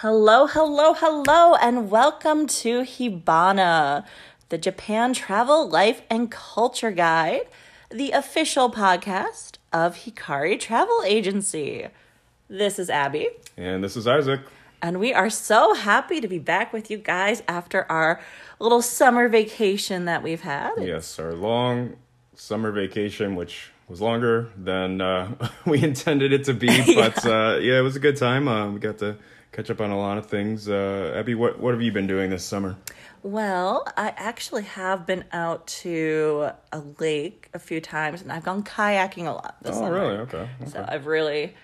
Hello, hello, hello, and welcome to Hibana, the Japan Travel, Life, and Culture Guide, the official podcast of Hikari Travel Agency. This is Abby, And this is Isaac. and we are so happy to be back with you guys after our little summer vacation that we've had. Yes, our long summer vacation, which was longer than uh, we intended it to be, but uh, yeah, it was a good time. Uh, we got to catch up on a lot of things. Uh, Abby, what what have you been doing this summer? Well, I actually have been out to a lake a few times, and I've gone kayaking a lot this Oh, summer. really? Okay. So. I've really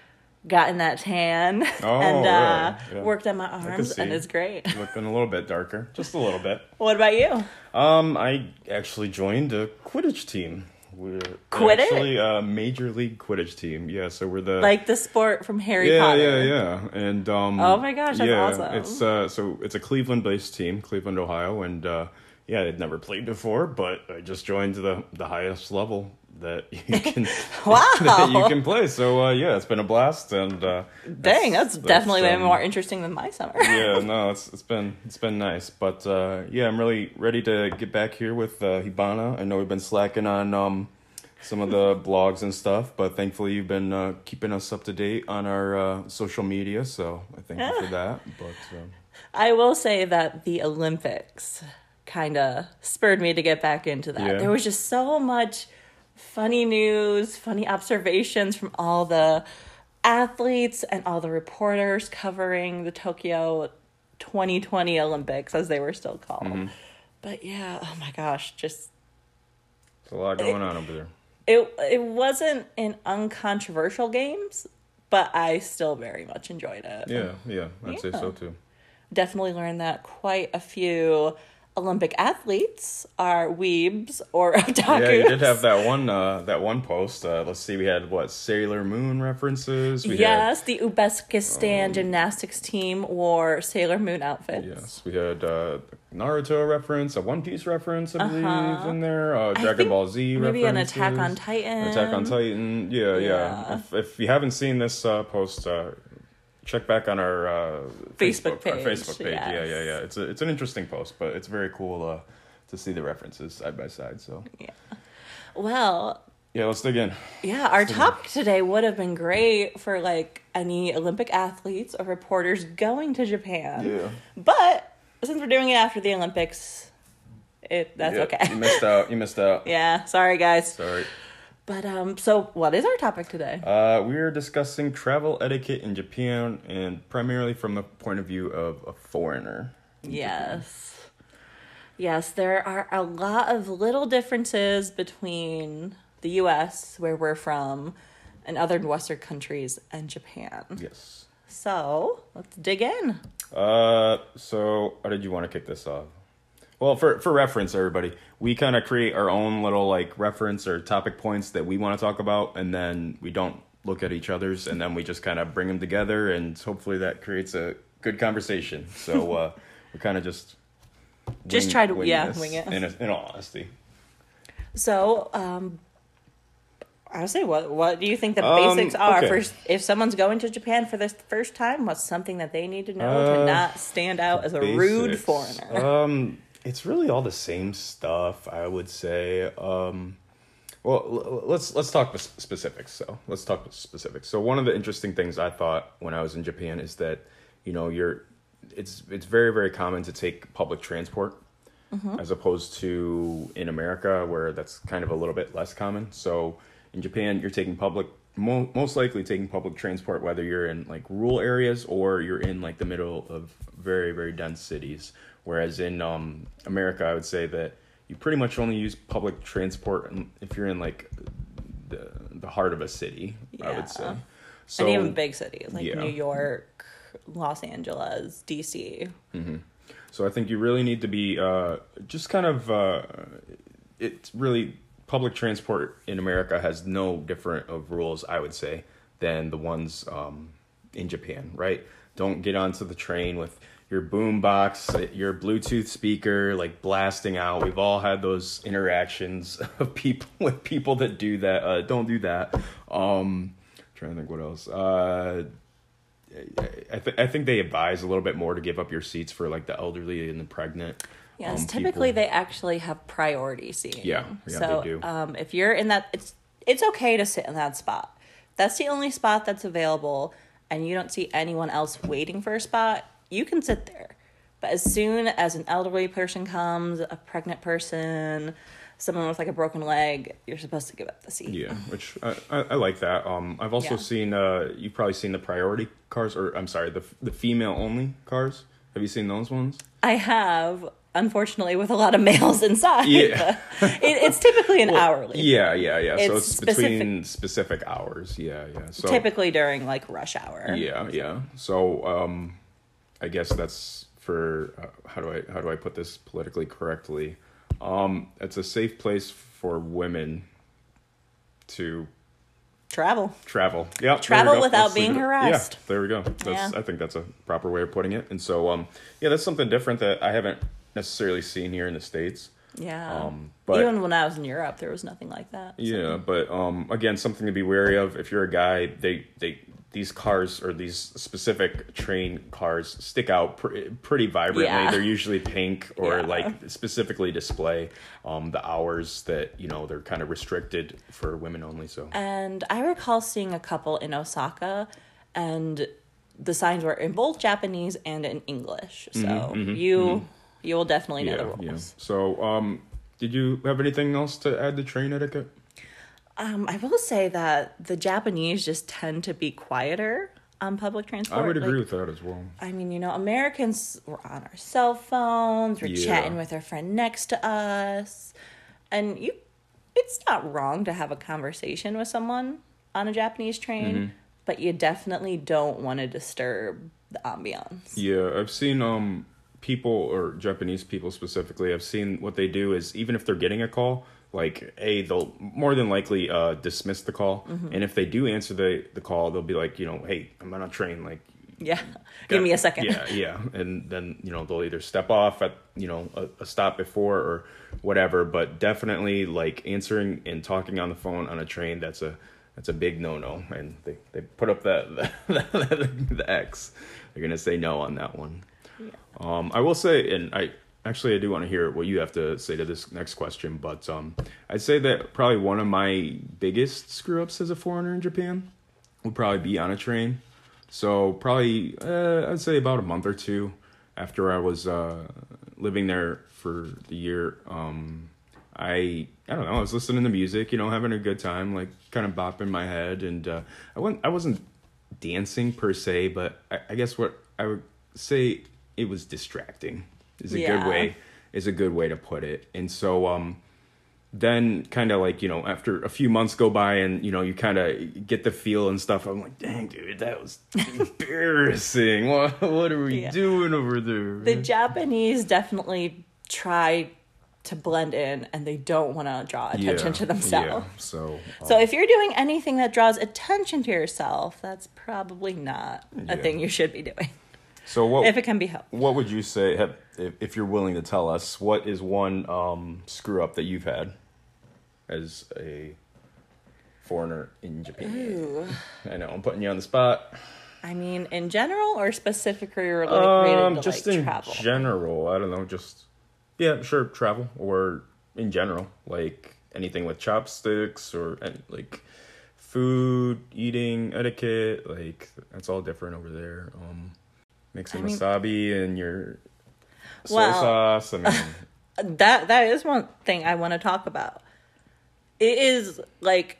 gotten that tan Oh, and uh, really? Yeah. worked on my arms, and it's great. Looking a little bit darker, just a little bit. What about you? Um, I actually joined a Quidditch team. We're Quidditch? actually a major league Quidditch team. Yeah, so we're the Like the sport from Harry yeah, Potter. Yeah, yeah, yeah. And um Oh my gosh, that's yeah, awesome. It's uh so it's a Cleveland based team, Cleveland, Ohio, and uh yeah, I'd never played before, but I just joined the the highest level that you can Wow. that you can play. So uh yeah, it's been a blast and uh Dang, that's, definitely way um, more interesting than my summer. yeah, no, it's it's been it's been nice, but uh, yeah, I'm really ready to get back here with uh, Hibana. I know we've been slacking on um, some of the blogs and stuff, but thankfully you've been uh, keeping us up to date on our uh, social media, so I thank you for that. But um, I will say that the Olympics kind of spurred me to get back into that. Yeah. There was just so much funny news, funny observations from all the athletes and all the reporters covering the Tokyo 2020 Olympics, as they were still called. Mm-hmm. But yeah, oh my gosh, just there's a lot going on over there. It it wasn't an uncontroversial games, but I still very much enjoyed it. Yeah, yeah, I'd say so too. definitely learned that quite a few Olympic athletes are weebs or otakus. Yeah, you did have that one uh, that one post. Uh, let's see, we had what Sailor Moon references. We had- Yes, the Uzbekistan gymnastics team wore Sailor Moon outfits. Yes, we had uh, Naruto reference, a One Piece reference, I believe, Uh-huh. in there. Uh, Dragon Ball Z Maybe an Attack on. Titan. Attack on Titan. Yeah, yeah. Yeah. If, if you haven't seen this uh, post, uh, check back on our uh, Facebook Our page, Facebook page. Yeah, yes. yeah, yeah. It's a, it's an interesting post, but it's very cool uh, to see the references side by side. So yeah, Well, yeah, let's dig in. yeah, our topic today would have been great for like any Olympic athletes or reporters going to Japan. Yeah, But since we're doing it after the Olympics, it that's Yeah, okay. You missed out. You missed out. yeah, sorry guys. Sorry. But um so what is our topic today? Uh, we are discussing travel etiquette in Japan, and primarily from the point of view of a foreigner. Yes. Yes, there are a lot of little differences between the US, where we're from, and other Western countries and Japan. Yes. So let's dig in. Uh, so how did you want to kick this off? Well, for for reference, everybody, we kind of create our own little like reference or topic points that we want to talk about, and then we don't look at each other's, and then we just kind of bring them together, and hopefully that creates a good conversation. So uh, we kind of just Just try to- yeah, wing it. In, in all honesty, So, um, I would say, what what do you think the Um, basics are okay. for if someone's going to Japan for the first time? What's something that they need to know to Uh, not stand out as a rude foreigner? Um, it's really all the same stuff, I would say. Um, well, let's let's talk specifics. So let's talk specifics. So one of the interesting things I thought when I was in Japan is that you know you're it's it's very very common to take public transport as opposed to in America where that's kind of a little bit less common. So in Japan, you're taking public mo- most likely taking public transport whether you're in like rural areas or you're in like the middle of very very dense cities. Whereas in um, America, I would say that you pretty much only use public transport if you're in like the the heart of a city. Yeah. I would say. So and even big cities like yeah. New York, Los Angeles, DC. Mm-hmm. So I think you really need to be uh, just kind of. Uh, it's really public transport in America has no different of rules, I would say, than the ones um, in Japan. Right? Don't get onto the train with your boom box, your Bluetooth speaker, like blasting out. We've all had those interactions of people with people that do that. Uh, don't do that. Um, trying to think what else. Uh, I, th- I think they advise a little bit more to give up your seats for like the elderly and the pregnant. Yes, um, typically people. they actually have priority seating. Yeah, yeah, so they do. Um, if you're in that, it's it's okay to sit in that spot. That's the only spot that's available, and you don't see anyone else waiting for a spot. You can sit there, but as soon as an elderly person comes, a pregnant person, someone with like a broken leg, you're supposed to give up the seat. Yeah, which I, I, I like that. Um, I've also Yeah. seen uh, you've probably seen the priority cars, or I'm sorry, the the female only cars. Have you seen those ones? I have, unfortunately, with a lot of males inside. Yeah. it, it's typically an hourly. Yeah, yeah, yeah. so It's it's specific- between specific hours. Yeah, yeah. So Typically during like rush hour. Yeah, yeah. So um, I guess that's for uh, how do I how do I put this politically correctly? Um, it's a safe place for women to Travel. travel. Yeah, Travel without being harassed. Yeah, there we go. That's Yeah. I think that's a proper way of putting it. And so um, yeah, that's something different that I haven't necessarily seen here in the states. Yeah. Um, but- even when I was in Europe, there was nothing like that. so- Yeah, but um, again, something to be wary of. If you're a guy, they they these cars or these specific train cars stick out pr- pretty vibrantly. Yeah. They're usually pink or Yeah. like specifically display um, the hours that you know they're kind of restricted for women only. So And I recall seeing a couple in Osaka, and the signs were in both Japanese and in English. So you you will definitely know the yeah, rules. yeah. So um, did you have anything else to add to train etiquette? Um, I will say that the Japanese just tend to be quieter on public transport. I would agree Like, with that as well. I mean, you know, Americans were on our cell phones, we're Yeah. chatting with our friend next to us. And you it's not wrong to have a conversation with someone on a Japanese train, Mm-hmm. but you definitely don't want to disturb the ambiance. Yeah, I've seen um people or Japanese people specifically. I've seen what they do is even if they're getting a call, like a they'll more than likely uh dismiss the call, and if they do answer the the call, they'll be like, you know, hey, I'm on a train, like. Yeah. Give me a second. Yeah, yeah, and then you know they'll either step off at you know a, a stop before or whatever, but definitely like answering and talking on the phone on a train that's a that's a big no no, and they they put up that the, the X. They're gonna say no on that one. Um, I will say, and I actually I do want to hear what you have to say to this next question, but um, I'd say that probably one of my biggest screw ups as a foreigner in Japan would probably be on a train. So probably uh, I'd say about a month or two after I was uh, living there for the year. Um, I I don't know. I was listening to music, you know, having a good time, like kind of bopping my head, and uh, I went. I wasn't dancing per se, but I, I guess what I would say it was distracting. Is a Yeah. good way. Is a good way to put it. And so um, then kind of like you know after a few months go by and you know you kind of get the feel and stuff i'm like dang dude that was embarrassing what, what are we Yeah. doing over there The Japanese definitely try to blend in and they don't want to draw attention Yeah, to themselves. yeah, so um, So if you're doing anything that draws attention to yourself, that's probably not a thing you should be doing. So what If it can be helped. what would you say if, if you're willing to tell us what is one um, screw up that you've had as a foreigner in japan Ooh. i know i'm putting you on the spot I mean, in general or specifically related um to just like in travel? general i don't know just yeah sure travel or in general like anything with chopsticks or like food eating etiquette like that's all different over there um mixing I mean- wasabi and your soy Well- sauce i mean that that is one thing I want to talk about. It is like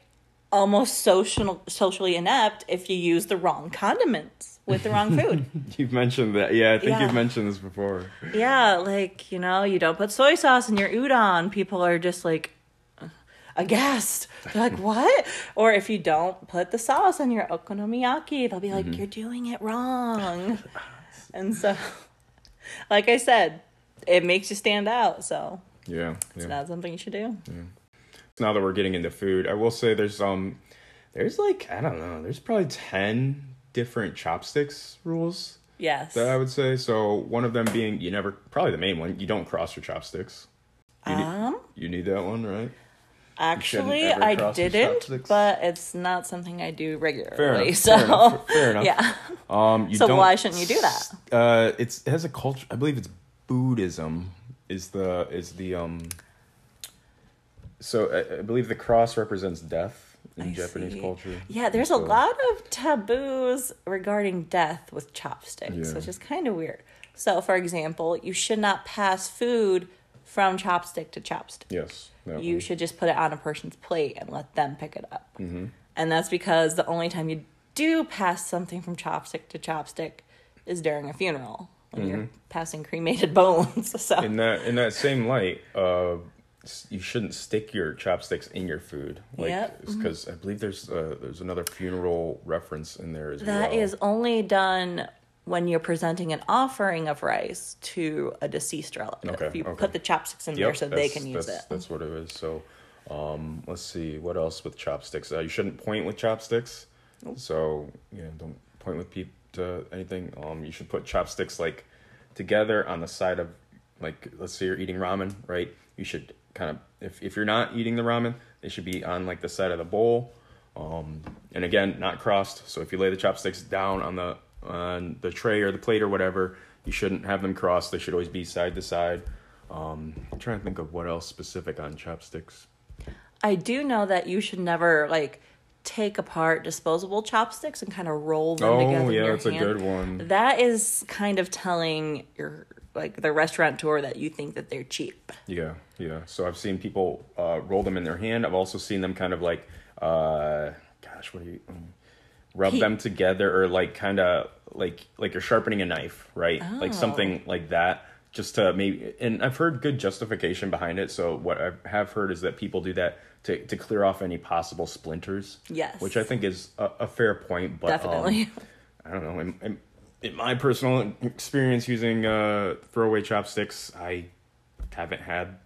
almost social socially inept if you use the wrong condiments with the wrong food. you've mentioned that yeah i think Yeah. you've mentioned this before yeah, like, you know, you don't put soy sauce in your udon. People are just like aghast. They're like, "What?" Or if you don't put the sauce on your okonomiyaki, they'll be like, Mm-hmm. "You're doing it wrong." And so like I said, it makes you stand out, so yeah it's yeah not something you should do. Yeah. now that we're getting into food, I will say there's um there's like I don't know, there's probably 10 different chopsticks rules Yes. that I would say. So one of them being you never probably the main one, you don't cross your chopsticks. You need, Um, you need that one, right? Actually, I didn't, but it's not something I do regularly. Fair enough. So, Fair enough. Fair enough. yeah. Um, you So why shouldn't you do that? Uh, it's it has a culture. I believe it's Buddhism. Is the is the um. So I, I believe the cross represents death in I Japanese see. culture. Yeah, there's a lot of taboos regarding death with chopsticks, Yeah. which is kind of weird. So, for example, you should not pass food from chopstick to chopstick. Yes. You one. should just put it on a person's plate and let them pick it up. Mm-hmm. And that's because the only time you do pass something from chopstick to chopstick is during a funeral when you're passing cremated bones. So, in that in that same light, uh, you shouldn't stick your chopsticks in your food, like Yep. because I believe there's uh, there's another funeral reference in there as That well. is only done when you're presenting an offering of rice to a deceased relative. Okay, you okay. put the chopsticks in Yep, there so they can use that's, it. That's what it is. So, um, let's see what else with chopsticks. Uh, you shouldn't point with chopsticks. So yeah, don't point with peep to anything. Um, you should put chopsticks like together on the side of like let's say you're eating ramen, right? You should kind of if if you're not eating the ramen, they should be on like the side of the bowl. Um, and again, not crossed. So if you lay the chopsticks down on the on the tray or the plate or whatever, you shouldn't have them crossed. They should always be side to side. Um, I'm trying to think of what else specific on chopsticks. I do know that you should never like take apart disposable chopsticks and kind of roll them Oh together. in yeah, that's a good one. That is kind of telling your like the restaurant restaurateur that you think that they're cheap. Yeah, yeah. So I've seen people uh, roll them in their hand. I've also seen them kind of like, uh, gosh, what do you um, rub He- them together or like kind of like like you're sharpening a knife, right? Like Oh. something like that, just to maybe. And I've heard good justification behind it. So what I have heard is that people do that to to clear off any possible splinters. Yes. which I think is a, a fair point. But um, Definitely. I don't know. In, in, in my personal experience using uh, throwaway chopsticks, I haven't had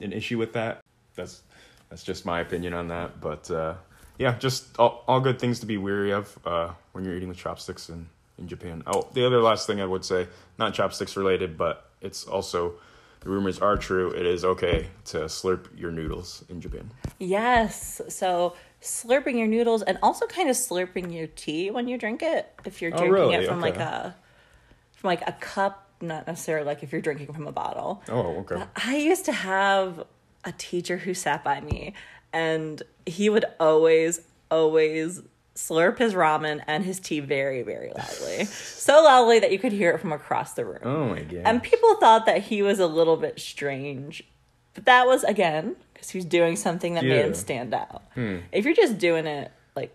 an issue with that. That's that's just my opinion on that. But uh, yeah, just all, all good things to be wary of uh, when you're eating with chopsticks in, in Japan. Oh, the other last thing I would say, not chopsticks related, but it's also the rumors are true. It is okay to slurp your noodles in Japan. Yes. So slurping your noodles and also kind of slurping your tea when you drink it. If you're Oh, drinking really? it from like a from like a cup, not necessarily like if you're drinking from a bottle. Oh, okay. I used to have a teacher who sat by me and he would always, always slurp his ramen and his tea very, very loudly. so loudly that you could hear it from across the room. Oh my god. And people thought that he was a little bit strange. But that was, again, because he was doing something that made Yeah. him stand out. Hmm. If you're just doing it, like,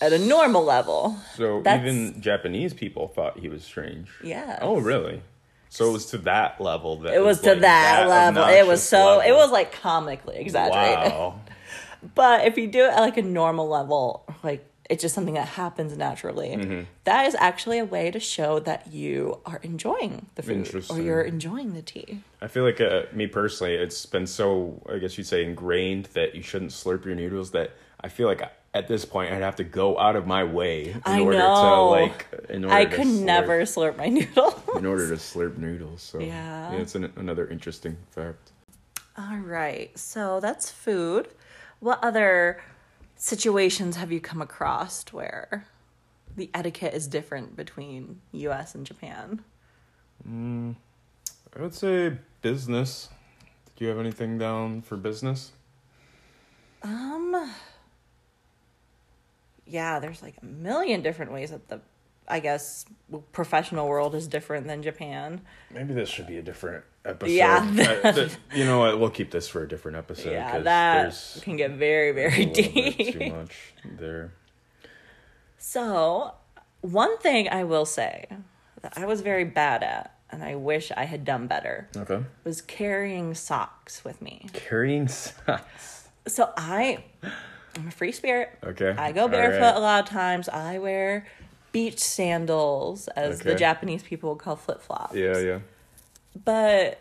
at a normal level, So That's- even Japanese people thought he was strange. Yeah. Oh, really? So it was to that level that it was to like that, level. It was so, it was like comically exaggerated. Wow. But if you do it at like a normal level, like it's just something that happens naturally, Mm-hmm. that is actually a way to show that you are enjoying the food or you're enjoying the tea. I feel like uh, me personally, it's been so I guess you'd say ingrained that you shouldn't slurp your noodles. That I feel like at this point I'd have to go out of my way in I order know. to like. In order I to could slurp- never slurp my noodles. in order to slurp noodles. So Yeah. it's an, another interesting fact. All right. So that's food. What other situations have you come across where the etiquette is different between US and Japan? I would say business. Do you have anything down for business? Um Yeah, there's like a million different ways that the I guess professional world is different than Japan. Maybe this should be a different episode. Yeah. Th- you know what? We'll keep this for a different episode. Yeah, that can get very very deep. too much there. So, one thing I will say that I was very bad at, and I wish I had done better, Okay. was carrying socks with me. Carrying socks. So I, I'm a free spirit. Okay. I go barefoot right. a lot of times. I wear beach sandals, as the Japanese people would call flip flops. Yeah, yeah. But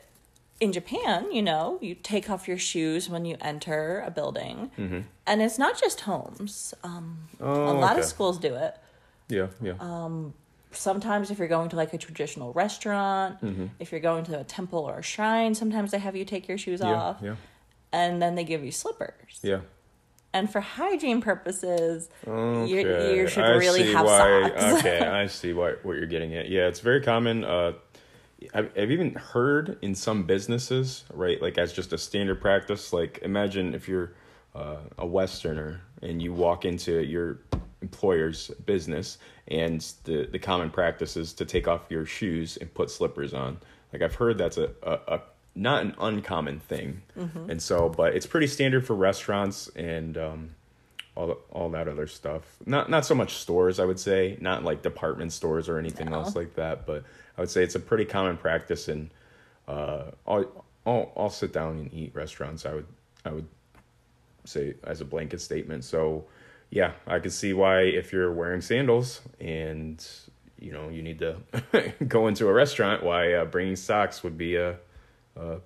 in Japan, you know, you take off your shoes when you enter a building, and it's not just homes. Um, Mm-hmm. Oh, a lot of schools do it. Yeah, yeah. Um, sometimes if you're going to like a traditional restaurant, Mm-hmm. if you're going to a temple or a shrine, sometimes they have you take your shoes yeah, off. yeah. and then they give you slippers. Yeah. And for hygiene purposes, Okay. you, you should I really see have why, socks. okay, I see why, what you're getting at. Yeah, it's very common. Uh, I've, I've even heard in some businesses, right, like as just a standard practice. Like, imagine if you're uh, a Westerner and you walk into your employer's business and the, the common practice is to take off your shoes and put slippers on. Like, I've heard that's a, a, a not an uncommon thing. Mm-hmm. And so, but it's pretty standard for restaurants and, um, all all that other stuff. Not not so much stores, I would say, not like department stores or anything No. else like that. But I would say it's a pretty common practice, and uh, I'll, I'll I'll sit down and eat restaurants. I would I would say as a blanket statement. So yeah, I could see why if you're wearing sandals and you know you need to go into a restaurant, why uh, bringing socks would be a. Uh,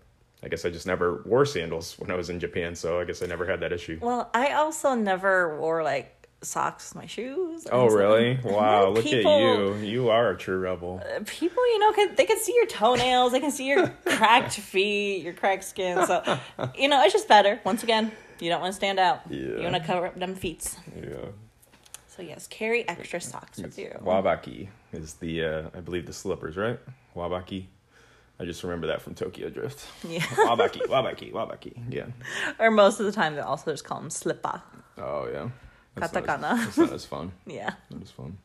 I guess I just never wore sandals when I was in Japan, so I guess I never had that issue. Well, I also never wore like socks with my shoes. Oh really? Wow! Look People- at you. You are a true rebel. People, you know, can, they can see your toenails, they can see your cracked feet, your cracked skin. So, you know, it's just better. Once again, you don't want to stand out. Yeah. You want to cover up them feet. Yeah. So yes, carry extra socks with you. Wabaki is the uh, I believe the slippers, right? Wabaki. I just remember that from Tokyo Drift. Yeah. Wabaki, wabaki, wabaki. Yeah. Or most of the time, they also just call them slipper. Oh yeah. Not as, Katakana. that's not as fun. Yeah. Not as fun.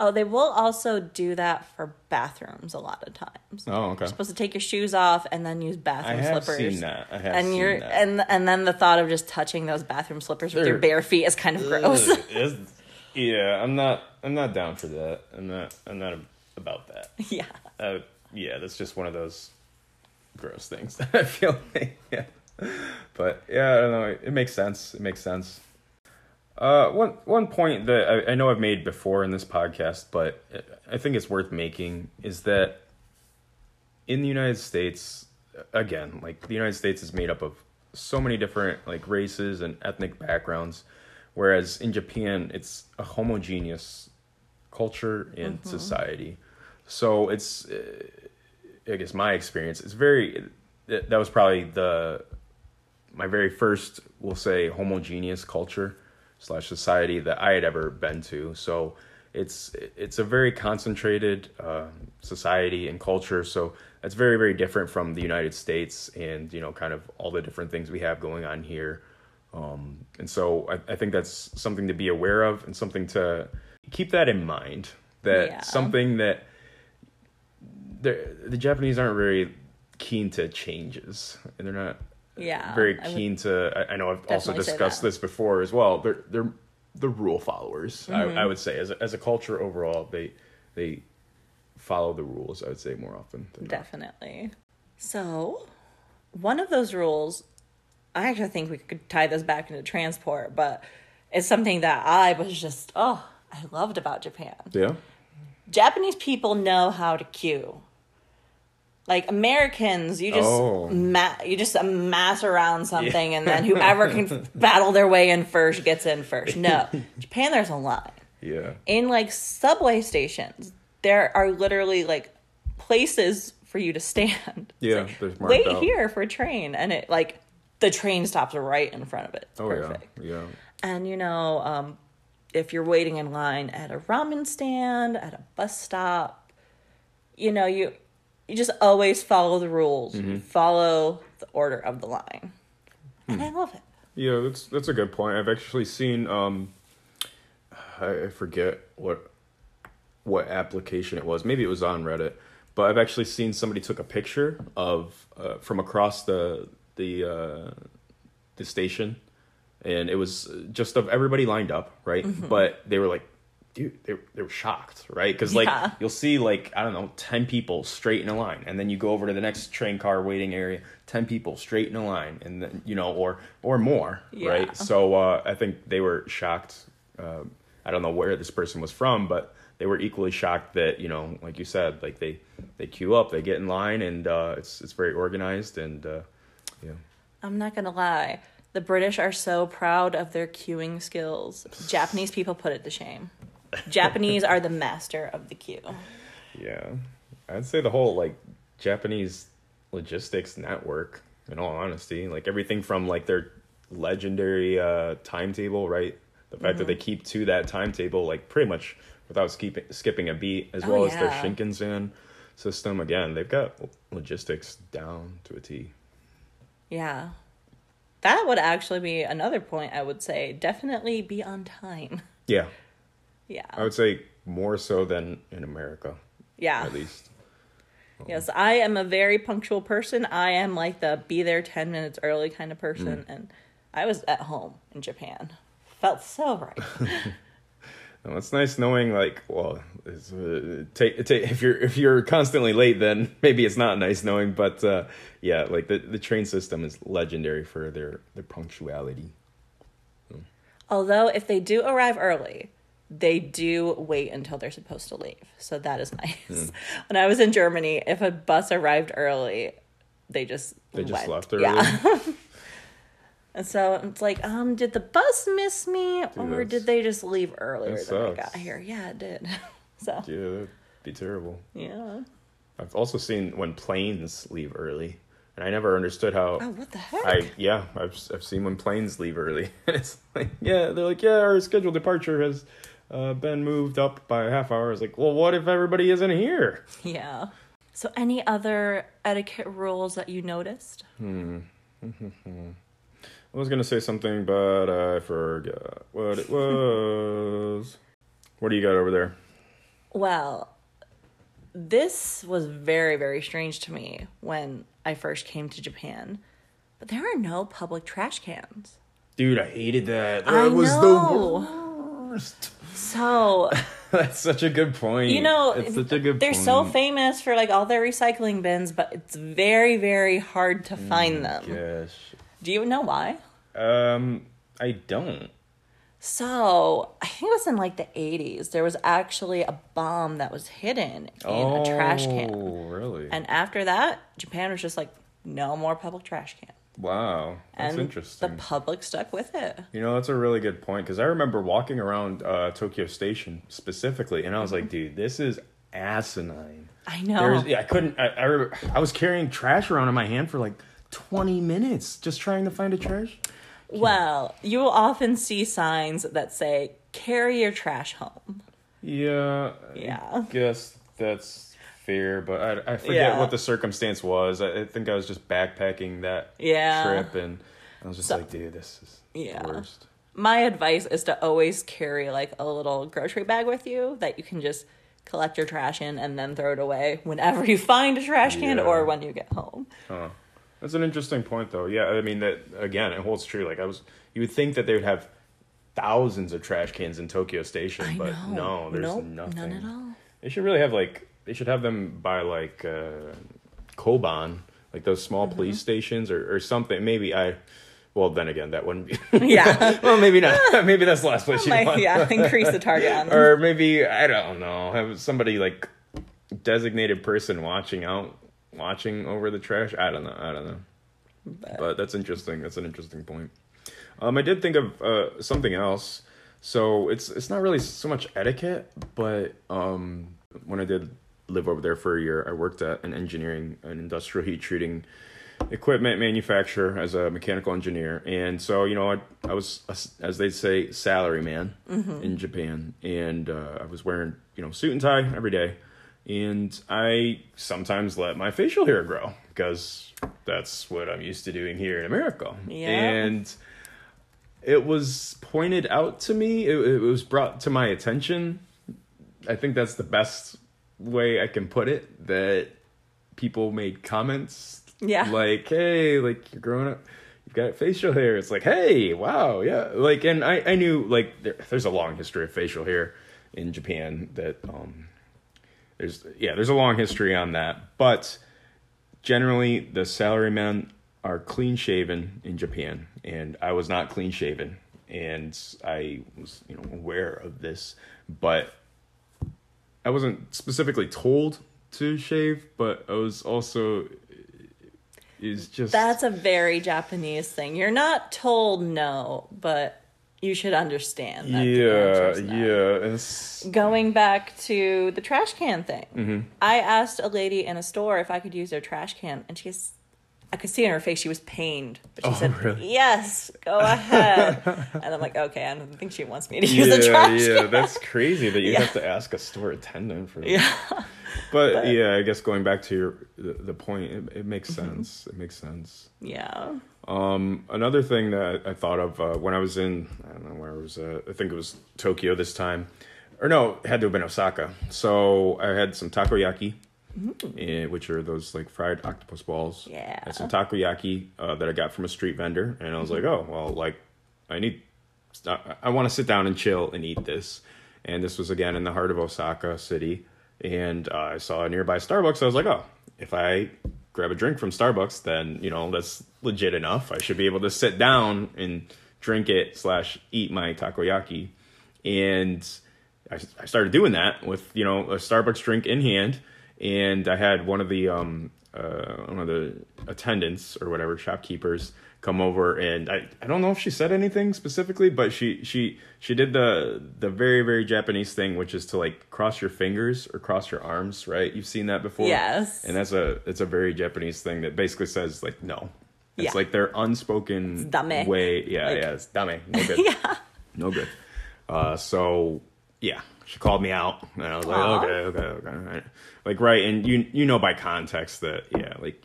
Oh, they will also do that for bathrooms a lot of times. Oh okay. You're supposed to take your shoes off and then use bathroom I have slippers. seen that. I have and seen you're that. and and then the thought of just touching those bathroom slippers with your They're- bare feet is kind of gross. Yeah, I'm not. I'm not down for that. I'm not. I'm not about that. yeah. uh, yeah, that's just one of those gross things that I feel like. Yeah. But yeah, I don't know. It makes sense. It makes sense. Uh, one one point that I, I know I've made before in this podcast, but I think it's worth making is that in the United States, again, like the United States is made up of so many different like races and ethnic backgrounds, whereas in Japan it's a homogeneous culture and society. So it's, I guess my experience is very. That that was probably the my very first, we'll say, homogeneous culture slash society that I had ever been to. So it's it's a very concentrated uh, society and culture. So that's very very different from the United States and you know kind of all the different things we have going on here. Um, and so I, I think that's something to be aware of and something to keep that in mind. That Yeah. something that the the Japanese aren't very keen to changes, and they're not Yeah. very I keen to. I, I know I've also discussed this before as well. They're they're the rule followers. Mm-hmm. I, I would say as a, as a culture overall, they they follow the rules. I would say more often. Than not. Definitely. So, one of those rules, I actually think we could tie this back into transport, but it's something that I was just, oh, I loved about Japan. Yeah. Japanese people know how to queue. Like Americans, you just Oh. ma- you just amass around something, and then whoever can battle their way in first gets in first. No, Japan, there's a line Yeah. in like subway stations. There are literally like places for you to stand. Yeah, like, wait out. here for a train, and it like the train stops right in front of it. It's Oh perfect. yeah. Yeah. And you know, um, if you're waiting in line at a ramen stand, at a bus stop, you know, you you just always follow the rules, Mm-hmm. follow the order of the line, and Hmm. I love it. Yeah, that's that's a good point. I've actually seen um I I forget what what application it was. Maybe it was on Reddit, but I've actually seen somebody took a picture of uh, from across the the uh the station and it was just of everybody lined up, right? Mm-hmm. But they were like dude, they they were shocked, right? Yeah. like you'll see like I don't know, 10 people straight in a line and then you go over to the next train car waiting area, 10 people straight in a line and then you know or or more, Yeah. right? So uh I think they were shocked uh, I don't know where this person was from, but they were equally shocked that, you know, like you said, like they they queue up, they get in line and uh it's it's very organized and uh yeah. I'm not gonna lie. The British are so proud of their queuing skills. Japanese people put it to shame. Japanese are the master of the queue. Yeah. I'd say the whole like Japanese logistics network In all honesty, like everything from like their legendary uh, timetable, right? The fact that they Mm-hmm. keep to that timetable, like pretty much without skipping skipping a beat, as Oh, well as their. Shinkansen system. Again, they've got logistics down to a T. Yeah. That would actually be another point I would say. Definitely be on time. Yeah, Yeah. I would say more so than in America, yeah. at least. Yes, I am a very punctual person. I am like the be there 10 minutes early kind of person. And I was at home in Japan. Felt so right. No, it's nice knowing like well it's, uh, take, take if you're if you're constantly late then maybe it's not nice knowing but uh, yeah like the, the train system is legendary for their their punctuality Although, if they do arrive early, they do wait until they're supposed to leave. So that is nice. When I was in Germany, if a bus arrived early, they just they just went. left early Yeah. and so it's like, um, did the bus miss me, or did they just leave earlier than I got here? Yeah, it did. so yeah that'd be terrible yeah. i've also seen when planes leave early and i never understood how Oh, what the heck? I yeah, I've I've seen when planes leave early, it's like yeah, they're like yeah, our scheduled departure has uh, been moved up by a half hour. It's like well, what if everybody isn't here? Yeah. So, any other etiquette rules that you noticed? Hmm. I was gonna say something, but I forgot what it was. what do you got over there? Well, this was very, very strange to me when I first came to Japan. But there are no public trash cans. Dude, I hated that. That I was know. the worst. So, That's such a good point. you know, it's such a good. they're point. so famous for like all their recycling bins, but it's very, very hard to find them. Gosh, Do you know why? um, I don't. So, I think it was in like the 80s. There was actually a bomb that was hidden in a trash can. Oh, really? And after that, Japan was just like, no more public trash can. Wow, that's and interesting. the public stuck with it. You know, that's a really good point because I remember walking around uh, Tokyo Station specifically, and I was like, dude, this is asinine. I know. There's, yeah, I couldn't. I, I, I was carrying trash around in my hand for like 20 minutes just trying to find a trash. Well, you will often see signs that say, carry your trash home. Yeah. Yeah. I guess that's fair, but I, I forget Yeah. what the circumstance was. I, I think I was just backpacking that Yeah. trip, and I was just So- like, dude, this is Yeah. the worst. My advice is to always carry like a little grocery bag with you that you can just collect your trash in and then throw it away whenever you find a trash can Yeah. or when you get home. Huh. That's an interesting point, though. Yeah, I mean that again. It holds true. Like I was, you would think that they would have thousands of trash cans in Tokyo Station, I but know. no, there's Nope, nothing. None at all. They should really have like they should have them by like uh, Koban, like those small Mm-hmm. police stations or, or something. Maybe I. Well, then again, that wouldn't be. Yeah. well, maybe not. maybe that's the last place you Like, want. yeah, increase the target on them. or maybe I don't know. Have somebody like designated person watching out, watching over the trash. I don't know. I don't know. But, that's interesting. That's an interesting point. Um, I did think of uh, something else. So it's it's not really so much etiquette, but um, when I did live over there for a year, I worked at an engineering, an industrial heat treating equipment manufacturer as a mechanical engineer. And so, you know, I, I was, a- as they say, salary man in Japan. And uh, I was wearing, you know, suit and tie every day. And I sometimes let my facial hair grow because that's what I'm used to doing here in America. Yeah. And it was pointed out to me, it, it was brought to my attention. I think that's the best way I can put it that people made comments Yeah. like hey like you're growing up you've got facial hair. It's like hey wow yeah. Like and i i knew like there, there's a long history of facial hair in japan that um there's yeah there's a long history on that. But generally the salarymen are clean shaven in japan and i was not clean shaven and i was you know aware of this. But i wasn't specifically told to shave but i was also is just That's a very Japanese thing. You're not told no, but you should understand that. yeah yeah it's Going back to the trash can thing, Mm-hmm. I asked a lady in a store if I could use their trash can, and she goes, I could see in her face she was pained, but she Oh, said, really? "Yes, go ahead." and I'm like, "Okay, I don't think she wants me to use yeah, the trash." yeah, can." that's crazy that you Yeah. have to ask a store attendant for that. yeah. But, But- yeah, I guess going back to your the, the point, it, it makes Mm-hmm. sense. It makes sense. Yeah. Um, another thing that I thought of uh, when I was in, I don't know where I was. Uh, I think it was Tokyo this time, or no, it had to have been Osaka. So I had some takoyaki, eh, which are those like fried octopus balls. Yeah. I had some takoyaki uh, that I got from a street vendor, and I was like, oh well, like I need, I, I want to sit down and chill and eat this. And this was again in the heart of Osaka City, and uh, I saw a nearby Starbucks. I was like, oh, if I grab a drink from Starbucks, then you know that's legit enough. I should be able to sit down and drink it slash eat my takoyaki, and I, I started doing that with you know a Starbucks drink in hand, and I had one of the um uh one of the attendants or whatever shopkeepers come over and I, I don't know if she said anything specifically but she she she did the the very very japanese thing which is to like cross your fingers or cross your arms right you've seen that before Yes. and that's a it's a very japanese thing that basically says like no it's Yeah. like their unspoken way yeah Like- yeah it's dame no good Yeah. no good. Uh, so yeah, she called me out, and I was like, Aw. okay, okay, okay, all right. like right, and you you know by context that yeah, like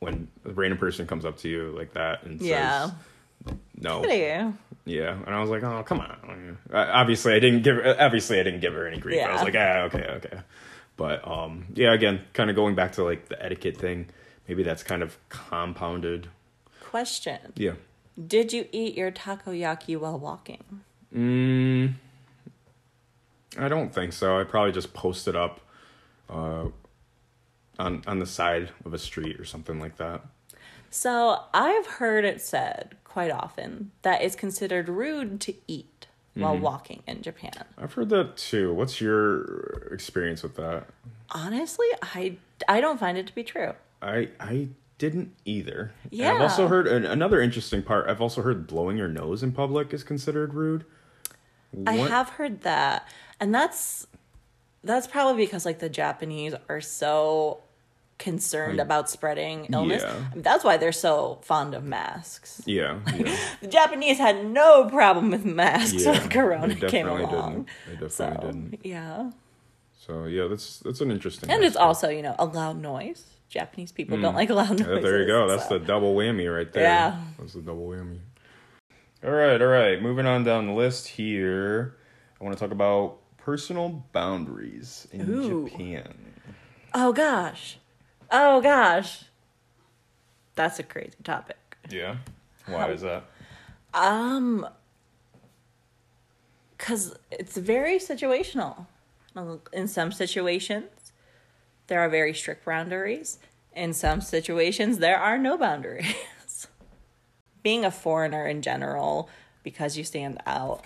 when a random person comes up to you like that and Yeah. says no, What are you? yeah, and I was like, oh come on. Obviously, I didn't give her, obviously I didn't give her any grief. I was like, ah, okay, okay, but um, yeah, again, kind of going back to like the etiquette thing. Maybe that's kind of compounded. Question. Yeah. Did you eat your takoyaki while walking? Mm, I don't think so. I probably just posted up uh, on on the side of a street or something like that. So I've heard it said quite often that it's considered rude to eat while Mm-hmm. walking in Japan. I've heard that too. What's your experience with that? Honestly, I I don't find it to be true. I I didn't either. And Yeah. I've also heard an, another interesting part. I've also heard blowing your nose in public is considered rude. I have heard that, and that's that's probably because like the Japanese are so concerned Like- about spreading illness. Yeah. I mean, that's why they're so fond of masks. Yeah. yeah. The Japanese had no problem with masks Yeah, when Corona they came along. didn't. They definitely So didn't. yeah, So yeah, that's that's an interesting. and it's also you know a loud noise. Japanese people don't mm. like loud noises. There you go. That's so. the double whammy right there. Yeah. That's the double whammy. All right, all right. Moving on down the list here. I want to talk about personal boundaries in Ooh. Japan. Oh gosh, oh gosh, that's a crazy topic. Yeah. Why is that? Um, because it's very situational. In some situations, there are very strict boundaries. In some situations, there are no boundaries. Being a foreigner in general, because you stand out,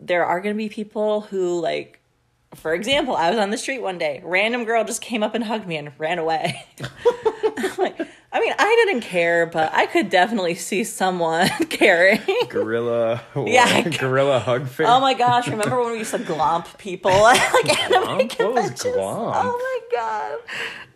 there are going to be people who, like, for example, I was on the street one day, random girl just came up and hugged me and ran away. Like, I mean, I didn't care, but I could definitely see someone caring. Gorilla. Yeah. Gorilla hug oh face. Oh my gosh! Remember when we used to glomp people at like anime Glomp? What was conventions? glomp? Oh my god!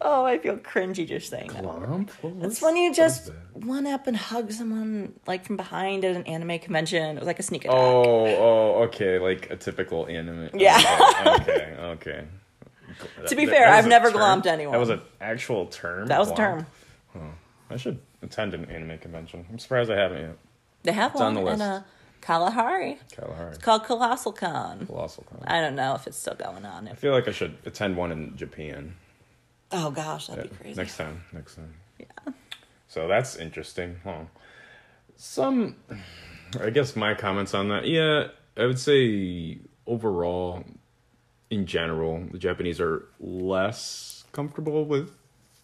Oh, I feel cringy just saying that. Glomp? Was- It's when you just one up and hug someone like from behind at an anime convention. It was like a sneak attack. Oh, oh, okay. Like a typical anime. Yeah. Oh, okay, okay. okay. To be That- fair, that I've never term? glomped anyone. That was an actual term. that was a Glomp? term. I should attend an anime convention. I'm surprised I haven't yet. They have on one the in list. uh, Kalahari. Kalahari. It's called Colossal Con. Colossal Con. I don't know if it's still going on. I feel like I should attend one in Japan. Oh gosh, that'd be crazy. Next time. Next time. Yeah. So that's interesting. Huh. Some, I guess my comments on that. Yeah, I would say overall, in general, the Japanese are less comfortable with,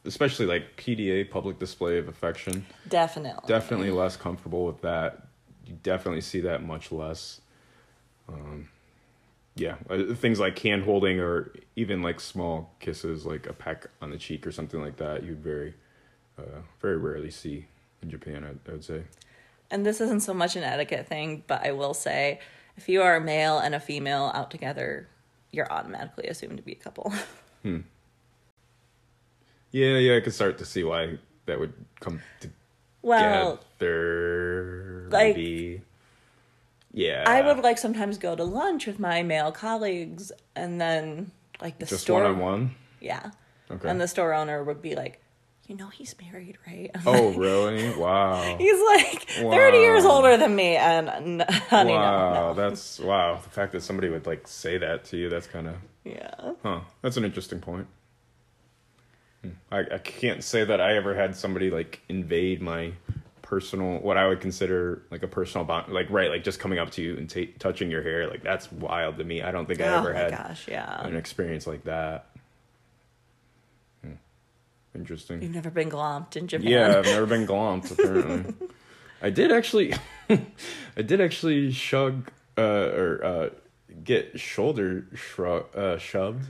especially like PDA, public display of affection. Definitely. Definitely less comfortable with that. You definitely see that much less. Um, yeah, uh, things like hand holding or even like small kisses, like a peck on the cheek or something like that, you'd very, uh, very rarely see in Japan. I, I would say. and this isn't so much an etiquette thing, but I will say if you are a male and a female out together, you're automatically assumed to be a couple. Hmm. Yeah, yeah, I could start to see why that would come Well, together. like- maybe. Yeah. I would like sometimes go to lunch with my male colleagues and then like the just store one on one. Yeah. Okay. And the store owner would be like, you know, he's married, right? I'm oh, like- really? Wow. He's like 30 years older than me. And n- honey, wow, no, no. that's wow. The fact that somebody would like say that to you, that's kind of Yeah. huh. That's an interesting point. Hmm. I, I can't say that I ever had somebody like invade my personal, what I would consider like a personal bond, like right, like just coming up to you and ta touching your hair, like that's wild to me. I don't think I Oh ever had gosh, yeah. an experience like that. Interesting. You've never been glomped in Japan. Yeah, I've never been glomped. Apparently, I did actually. I did actually shug uh, or uh, get shoulder shrug, uh, shoved,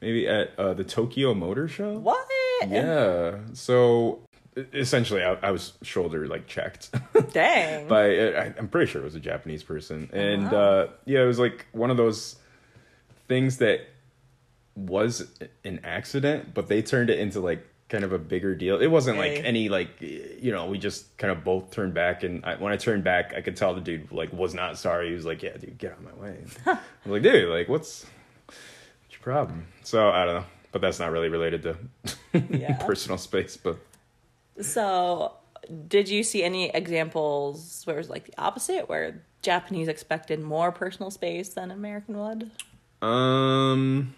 maybe at uh, the Tokyo Motor Show. What? Yeah. So essentially, I, I was shoulder like checked Dang. by I, I'm pretty sure it was a Japanese person, and wow. uh, yeah, it was like one of those things that was an accident, but they turned it into like kind of a bigger deal. It wasn't like Hey. any like you know we just kind of both turned back, and I, when I turned back, I could tell the dude like was not sorry. He was like, "Yeah, dude, get out of my way." I was like, "Dude, like what's what's your problem?" So I don't know, but that's not really related to Yeah. personal space, but. So, did you see any examples where it was like the opposite, where Japanese expected more personal space than American would? Um,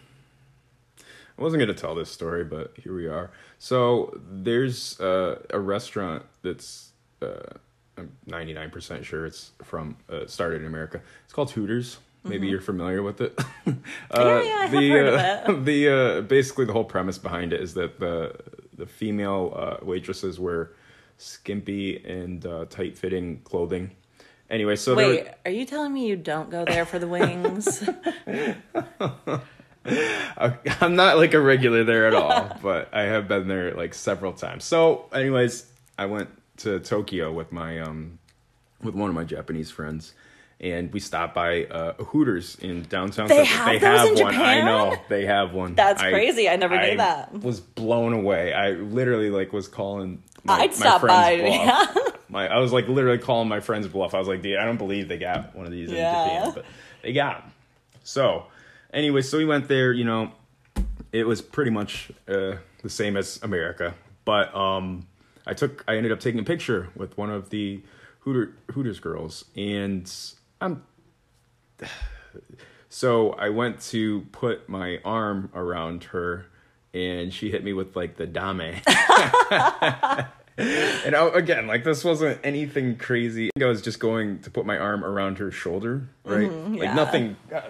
I wasn't gonna tell this story, but here we are. So there's uh, a restaurant that's uh, I'm 99% sure it's from uh, started in America. It's called Hooters. Maybe you're familiar with it. uh, Mm-hmm. Yeah, yeah, have the, heard of uh, it. The uh, basically the whole premise behind it is that the the female uh, waitresses wear skimpy and uh, tight fitting clothing. Anyway, so they were- Wait, are you telling me you don't go there for the wings? I- I'm not like a regular there at all, but I have been there like several times. So, anyways, I went to Tokyo with my um with one of my Japanese friends, and we stopped by uh, Hooters in downtown. They Central. have those in one. I know they have one. That's crazy. I never knew I that. Was blown away. I literally like was calling. My, I'd my stop friend's by. bluff. Yeah. My, I was like literally calling my friend's bluff. I was like, dude, I don't believe they got one of these in Yeah. Japan, but they got them. So, anyway, so we went there. You know, it was pretty much uh, the same as America, but um, I took, I ended up taking a picture with one of the Hooter Hooters girls, and I'm. So I went to put my arm around her, and she hit me with like the dame. and I, again, like this wasn't anything crazy. I think I was just going to put my arm around her shoulder, right? yeah. Like nothing, uh,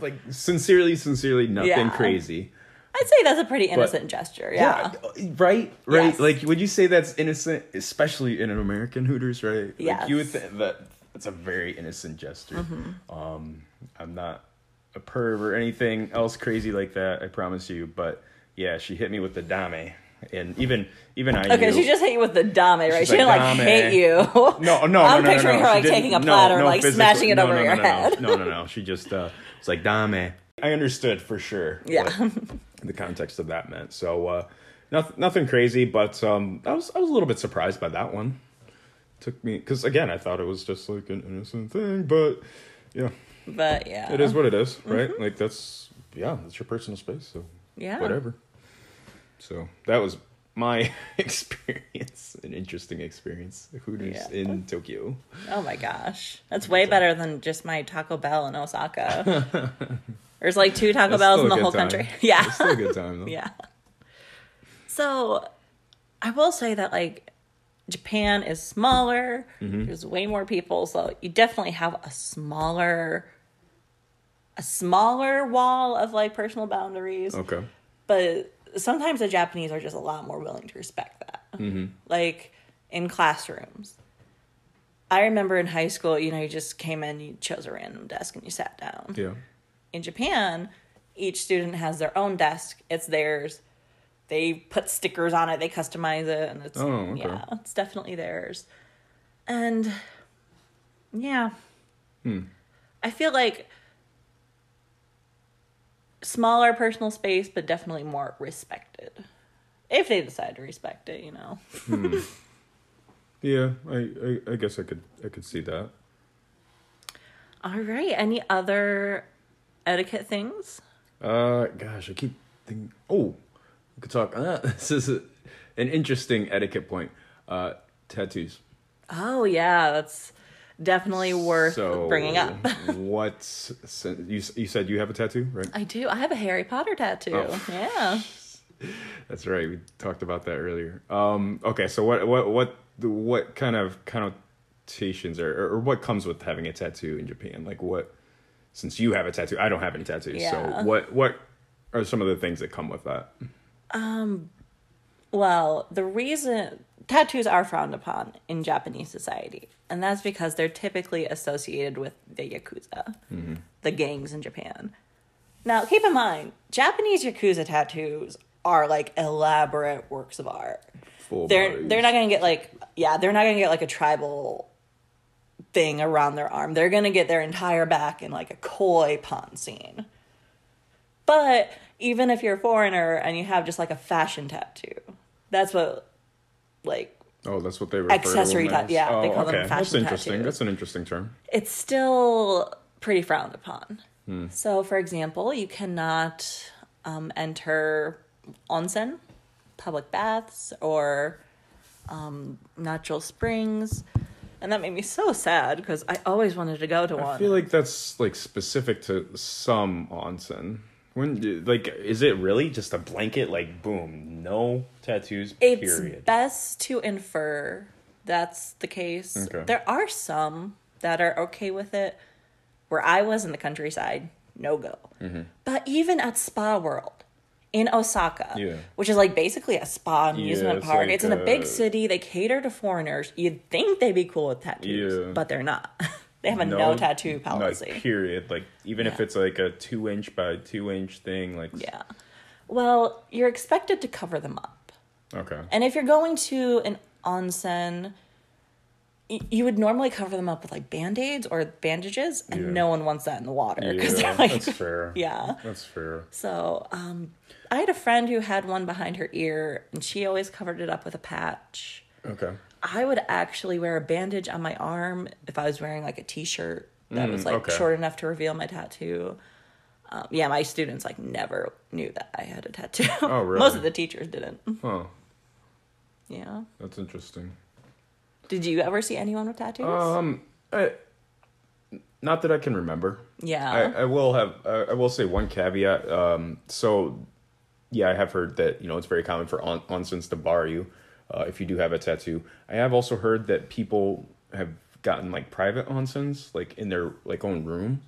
like sincerely, sincerely, nothing Yeah. crazy. I'd say that's a pretty innocent gesture. Yeah. right, right. Yes. Like, would you say that's innocent, especially in an American Hooters, right? Like, Yes. you would think that that's a very innocent gesture. Mm-hmm. Um, I'm not a perv or anything else crazy like that. I promise you. But yeah, she hit me with the dame, and even even I. Okay, she just hit you with the dame, right? She's she didn't like, "Dame." hit you. No, no, no, I'm no, picturing no. her like taking a platter, no, like smashing it over your head. No, no, no. She just uh, was like dame. I understood for sure. Yeah. the context of that meant. So uh, nothing, nothing crazy, but um, I was I was a little bit surprised by that one. Took me because again, I thought it was just like an innocent thing, but yeah, But yeah, it is what it is, right? Like that's yeah, that's your personal space, so Yeah. whatever. So that was my experience, an interesting experience. Hooters Yeah. in Tokyo. Oh my gosh, that's way better than just my Taco Bell in Osaka. There's like two Taco That's Bells in the whole time. country. Yeah, It's still a good time though. yeah. So, I will say that like Japan is smaller. Mm-hmm. There's way more people, so you definitely have a smaller, a smaller wall of like personal boundaries. Okay. but sometimes the Japanese are just a lot more willing to respect that. Mm-hmm. Like in classrooms. I remember in high school, you know, you just came in, you chose a random desk and you sat down. Yeah. In Japan, each student has their own desk. It's theirs. They put stickers on it, they customize it, and it's Oh, okay. yeah, it's definitely theirs. And yeah. Hmm. I feel like smaller personal space, but definitely more respected if they decide to respect it, you know. Yeah, I, I I guess I could I could see that. All right. Any other etiquette things? Uh, gosh, I keep thinking. Oh, we could talk. Uh, this is a, an interesting etiquette point. Uh, tattoos. Oh yeah, that's definitely worth So, bringing up. what's you? You said you have a tattoo, right? I do. I have a Harry Potter tattoo. Oh. Yeah. That's right. We talked about that earlier. Um, okay, so what what what what kind of connotations or or what comes with having a tattoo in Japan? Like what? Since you have a tattoo, I don't have any tattoos. Yeah. So what what are some of the things that come with that? Um well, the reason tattoos are frowned upon in Japanese society, and that's because they're typically associated with the yakuza, mm-hmm. the gangs in Japan. Now, keep in mind, Japanese yakuza tattoos are like elaborate works of art. Full They're bodies. they're not gonna get like yeah, they're not gonna get like a tribal thing around their arm. They're gonna get their entire back in like a koi pon scene. But even if you're a foreigner and you have just like a fashion tattoo, that's what like Oh, that's what they refer Accessory to tat- yeah, oh, they call them okay. That's interesting. tattoos. That's an interesting term. it's still pretty frowned upon. Hmm. So, for example, you cannot um, enter onsen, public baths, or um, natural springs. And that made me so sad because I always wanted to go to one. I feel like that's like specific to some onsen. When like is it really just a blanket like boom, no tattoos it's period. best to infer that's the case. Okay. There are some that are okay with it. Where I was in the countryside, no go. Mm-hmm. But even at Spa World in Osaka, Yeah. which is like basically a spa amusement it's park, like it's in a big city. They cater to foreigners. You'd think they'd be cool with tattoos, Yeah. but they're not. they have a no, tattoo policy. Like, period. Like even if it's like a two inch by two inch thing, like yeah. Well, you're expected to cover them up. Okay. And if you're going to an onsen, y- you would normally cover them up with like band aids or bandages, and Yeah. no one wants that in the water Yeah, like, that's fair. yeah. That's fair. So, um, I had a friend who had one behind her ear, and she always covered it up with a patch. Okay. I would actually wear a bandage on my arm if I was wearing like a t-shirt that was like okay. short enough to reveal my tattoo. Um, yeah, my students like never knew that I had a tattoo. Oh, really? Most of the teachers didn't. Huh. Yeah. That's interesting. Did you ever see anyone with tattoos? Um I, not that I can remember. yeah. I, I will have I I will say one caveat. Um, so, yeah, I have heard that you know it's very common for on, onsens to bar you uh, if you do have a tattoo. I have also heard that people have gotten like private onsens, like in their like own room,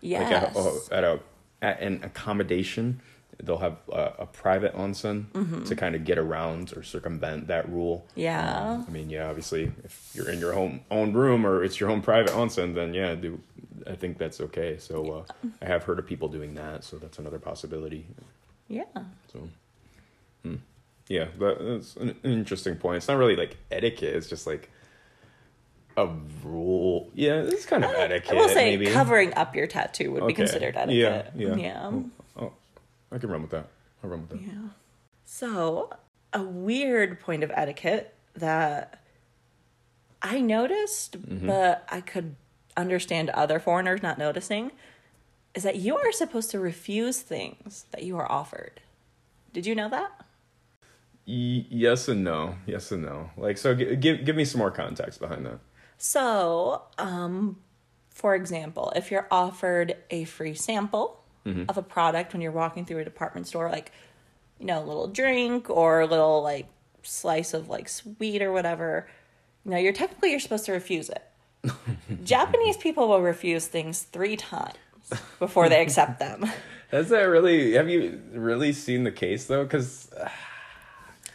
yes. like at a, at a at an accommodation. They'll have a, a private onsen Mm-hmm. to kind of get around or circumvent that rule. Yeah. Um, I mean, yeah, obviously, if you're in your home own room or it's your own private onsen, then yeah, do I think that's okay. So uh, I have heard of people doing that, so that's another possibility. yeah. So, hmm. Yeah, that, that's an, interesting point. It's not really like etiquette; it's just like a rule. Yeah, it's kind of etiquette. I will say maybe. covering up your tattoo would be Okay. considered Yeah, etiquette. yeah. Yeah. Oh, oh, I can run with that. I'll run with that. Yeah. So, a weird point of etiquette that I noticed, mm-hmm. but I could understand other foreigners not noticing, is that you are supposed to refuse things that you are offered. Did you know that? Y- yes and no. Yes and no. Like, so g- give give me some more context behind that. So, um, for example, if you're offered a free sample of a product when you're walking through a department store, like, you know, a little drink or a little like slice of like sweet or whatever, you know, you're technically you're supposed to refuse it. Japanese people will refuse things three times before they accept them. Has that really? Have you really seen the case though? Because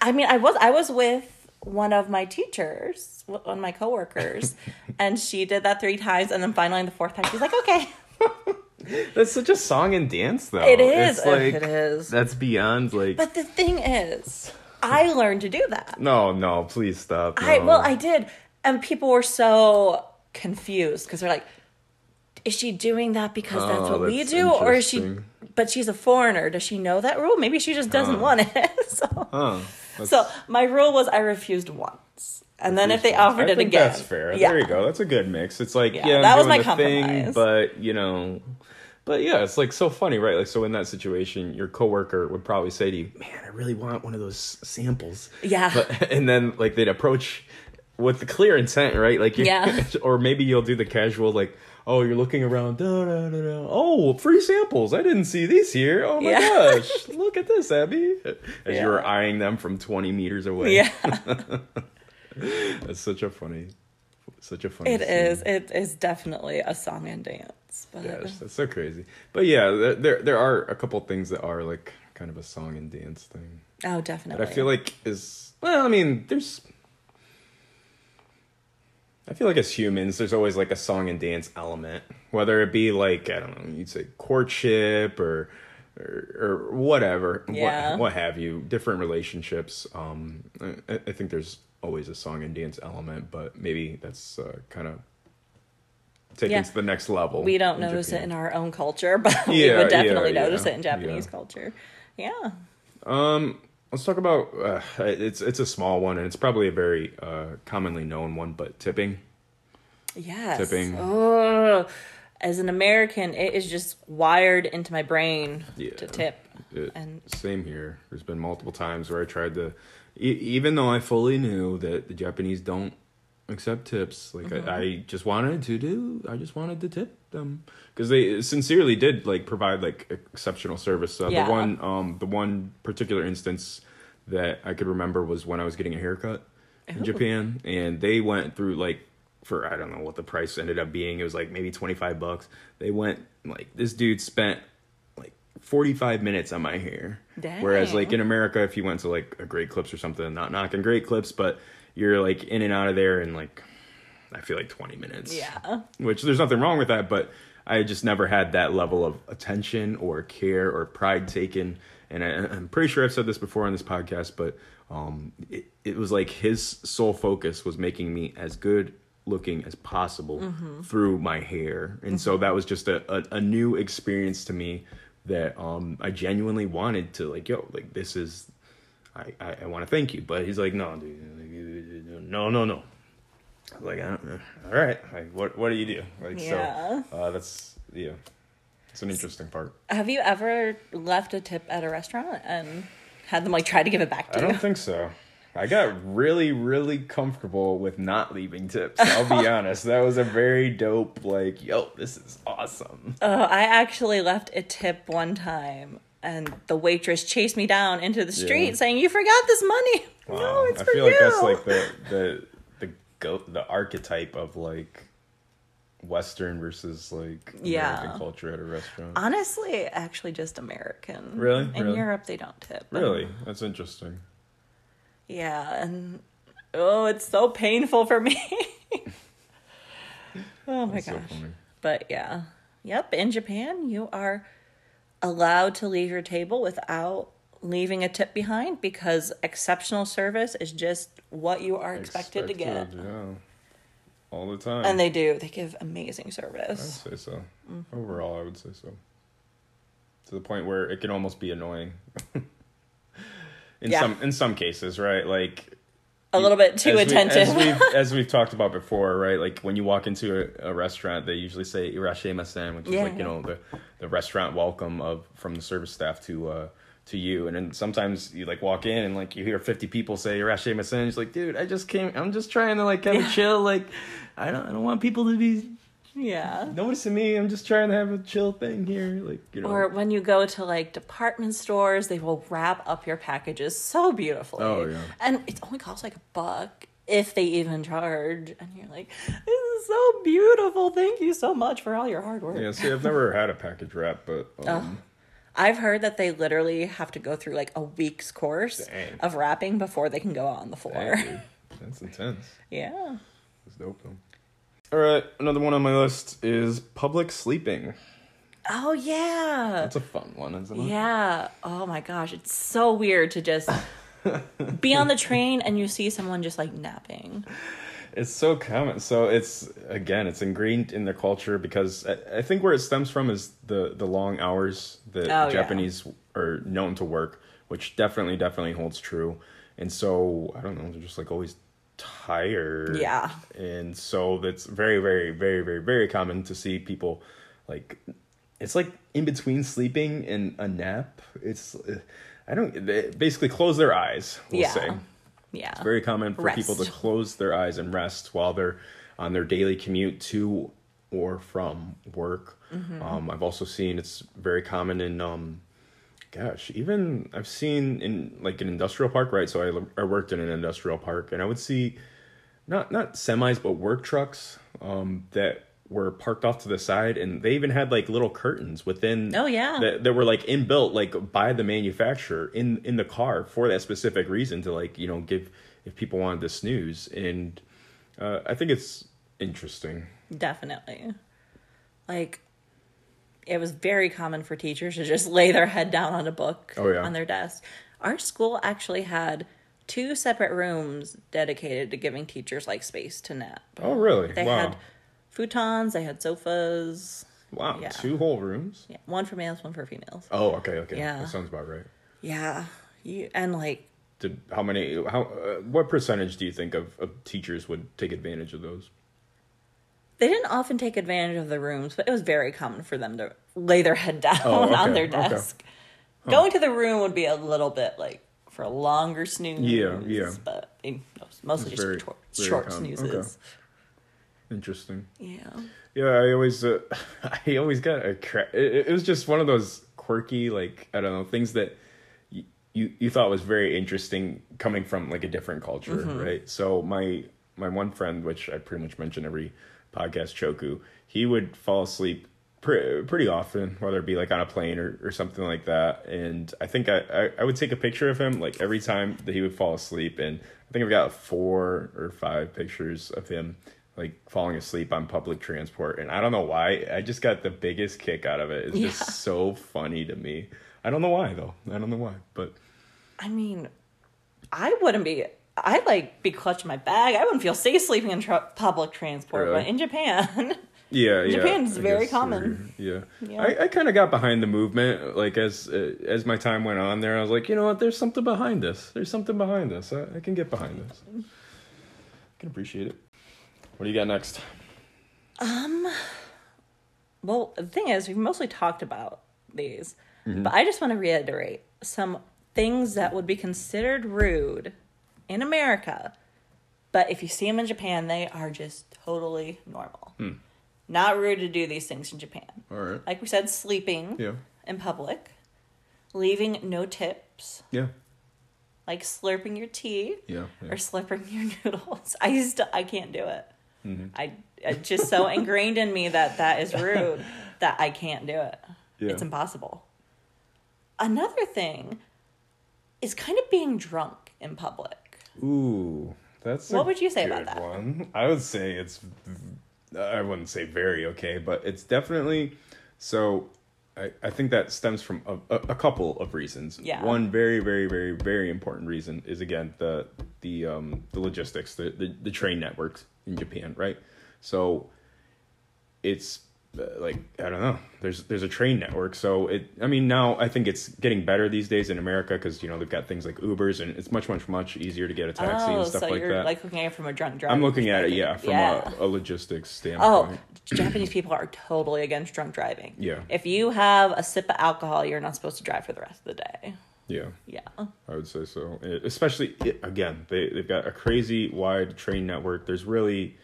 I mean, I was I was with one of my teachers, one of my coworkers, and she did that three times, and then finally on the fourth time, she's like, "Okay." that's such a song and dance though. It is. It's like, it is. That's beyond like. But the thing is, I learned to do that. no, no, please stop. I well, I did, and people were so confused because they're like, "Is she doing that because that's Oh, what we do, or is she?" But she's a foreigner. Does she know that rule? Maybe she just doesn't want it. so Huh. So my rule was I refused once, and then if they offered I it again, that's fair. Yeah. There you go. That's a good mix. It's like Yeah, yeah, that was my the thing, but you know, but yeah, it's like so funny, right? Like so in that situation, your coworker would probably say to you, "Man, I really want one of those samples." Yeah. But and then like they'd approach with the clear intent, right? Like Yeah. or maybe you'll do the casual like. Oh, you're looking around. Da, da, da, da. Oh, free samples. I didn't see these here. Oh my Yeah. gosh. Look at this, Abby. As you were eyeing them from 20 meters away. Yeah, That's such a funny, such a funny. it scene. is. It is definitely a song and dance. But Yes, that's so crazy. But yeah, there, there are a couple things that are like kind of a song and dance thing oh, that definitely. I feel like is well. I mean, there's. I feel like as humans, there's always like a song and dance element, whether it be like I don't know, you'd say courtship or or, or whatever, Yeah. what, what have you, different relationships. Um, I, I think there's always a song and dance element, but maybe that's uh, kind of taken Yeah. to the next level. we don't notice it in our own culture, but we would definitely yeah, notice yeah, it in Japanese yeah. culture. Yeah. Um, let's talk about uh, it's it's a small one and it's probably a very uh, commonly known one, but tipping. Yes. Tipping. Oh, as an American, it is just wired into my brain Yeah. to tip. It, And- same here. There's been multiple times where I tried to, e- even though I fully knew that the Japanese don't accept tips, like Mm-hmm. I, I just wanted to do, I just wanted to tip them because they sincerely did like provide like exceptional service. Uh, Yeah. The one, um, the one particular instance that I could remember was when I was getting a haircut in Ooh. Japan, and they went through like for I don't know what the price ended up being. It was like maybe twenty five bucks. They went like this dude spent like forty five minutes on my hair. Whereas like in America, if you went to like a Great Clips or something, not knocking Great Clips, but you're like in and out of there in like I feel like twenty minutes. Yeah. Which there's nothing wrong with that, but I just never had that level of attention or care or pride taken. And I, I'm pretty sure I've said this before on this podcast, but um, it, it was like his sole focus was making me as good looking as possible Mm-hmm. through my hair. And so that was just a, a, a new experience to me that um, I genuinely wanted to like, yo, like this is, I, I, I want to thank you. But he's like, no, dude, no, no, no. I was like, I don't know. All right. Like, what, what do you do? Like, Yeah. so, uh, that's, yeah, it's an interesting part. Have you ever left a tip at a restaurant and had them like try to give it back to I you? I don't think so. I got really, really comfortable with not leaving tips. I'll be honest. That was a very dope, like, yo, this is awesome. Oh, I actually left a tip one time, and the waitress chased me down into the street Yeah. saying, "You forgot this money." No, Wow. it's I for feel you. like that's like the the the go the archetype of like Western versus like American Yeah. culture at a restaurant. Honestly, actually, just American. Really? In Really? Europe, they don't tip. Really, that's interesting. Yeah, and oh, it's so painful for me. oh my That's so gosh. funny. But yeah. Yep, in Japan, you are allowed to leave your table without leaving a tip behind because exceptional service is just what you are expected, to get. Yeah, all the time. And they do. They give amazing service. I'd say so. Mm-hmm. Overall, I would say so. To the point where it can almost be annoying. in Yeah. some in some cases, right? Like A little bit too as we- attentive. as, we've, as we've talked about before, right? Like when you walk into a, a restaurant, they usually say "irasshaimase," which is like Yeah. you know the the restaurant welcome of from the service staff to uh to you. And then sometimes you like walk in and like you hear fifty people say "irasshaimase." It's like, dude, I just came. I'm just trying to like kind of Yeah. chill. Like I don't I don't want people to be yeah. noticing me. I'm just trying to have a chill thing here. Like you know. Or when you go to like department stores, they will wrap up your packages so beautifully. Oh, yeah. And it only costs like a buck if they even charge. And you're like, this is so beautiful. Thank you so much for all your hard work. yeah. See, I've never had a package wrap, but um, I've heard that they literally have to go through like a week's course Dang. of wrapping before they can go out on the floor. dang, that's intense. yeah. It's dope though. All right, another one on my list is public sleeping. Oh, yeah. That's a fun one, isn't it? Yeah. Oh my gosh. It's so weird to just be on the train and you see someone just like napping. It's so common. So it's again, it's ingrained in their culture because I, I think where it stems from is the the long hours that Oh, yeah. Japanese are known to work, which definitely definitely holds true. and so I don't know, they're just like always tired. Yeah. and so that's very, very, very, very, very common to see people like it's like in between sleeping and a nap. It's I don't they basically close their eyes. We'll Yeah. say Yeah. It's very common for people to close their eyes and rest while they're on their daily commute to or from work. Mm-hmm. Um, I've also seen it's very common in, um, gosh, even I've seen in like an industrial park, right? So I, I worked in an industrial park, and I would see not not semis but work trucks um, that were parked off to the side, and they even had like little curtains within. Oh, yeah. that, that were like inbuilt like by the manufacturer in in the car for that specific reason to like you know give if people wanted to snooze, and uh, I think it's interesting. Definitely. Like, it was very common for teachers to just lay their head down on a book Oh, yeah. on their desk. Our school actually had two separate rooms dedicated to giving teachers like space to nap. Oh really? They wow. had futons, they had sofas. Wow, Yeah. two whole rooms. Yeah, one for males, one for females. Oh, okay, okay. Yeah. That sounds about right. Yeah. You, and like Did how many? How? Uh, what percentage do you think of, of teachers would take advantage of those? they didn't often take advantage of the rooms, but it was very common for them to lay their head down Oh, okay, on their okay. desk. Going to the room would be a little bit like for a longer snooze. Yeah, yeah. But I mean, mostly It's just very- short, very short snoozes. Interesting. Yeah. Yeah, I always, uh, I always got a. Cra- it, it was just one of those quirky, like I don't know, things that y- you you thought was very interesting coming from like a different culture, right? So my my one friend, which I pretty much mention every podcast, Choku, he would fall asleep pre- pretty often, whether it be like on a plane or, or something like that. And I think I, I I would take a picture of him like every time that he would fall asleep, and I think I've got four or five pictures of him like falling asleep on public transport and i don't know why i just got the biggest kick out of it it's Yeah. just so funny to me i don't know why though i don't know why but I mean, I wouldn't be. I'd like be clutching my bag. I wouldn't feel safe sleeping in tr- public transport. Really? But in Japan, yeah yeah Japan's I very common. yeah, Yeah. i, I kind of got behind the movement like as uh, as my time went on there i was like you know what there's something behind this there's something behind this i, I can get behind this i can appreciate it what do you got next Um, well, the thing is, we've mostly talked about these, Mm-hmm. but I just want to reiterate some things that would be considered rude in America, but if you see them in Japan, they are just totally normal. Hmm. Not rude to do these things in Japan. all right Like we said, sleeping yeah in public, leaving no tips, yeah like slurping your tea yeah, yeah. or slurping your noodles. I used to, I can't do it. Mm-hmm. I it's just so ingrained in me that that is rude that I can't do it. Yeah. It's impossible. Another thing is kind of being drunk in public. Ooh, that's a What would you say about that? One. I would say it's. I wouldn't say very okay, but it's definitely. So, I I think that stems from a, a, a couple of reasons. Yeah. One very very very very important reason is again the the um the logistics the the, the train networks in Japan right. So, it's like I don't know. There's there's a train network, so it. I mean, now I think it's getting better these days in America because you know they've got things like Ubers, and it's much much much easier to get a taxi oh, and stuff so like you're that. like looking at it from a drunk driver. I'm looking at it, yeah, from Yeah. A, a logistics standpoint. Oh. Japanese people are totally against drunk driving. Yeah. If you have a sip of alcohol, you're not supposed to drive for the rest of the day. Yeah, Yeah. I would say so. Eh, Especially it, again, they they've got a crazy wide train network. There's really.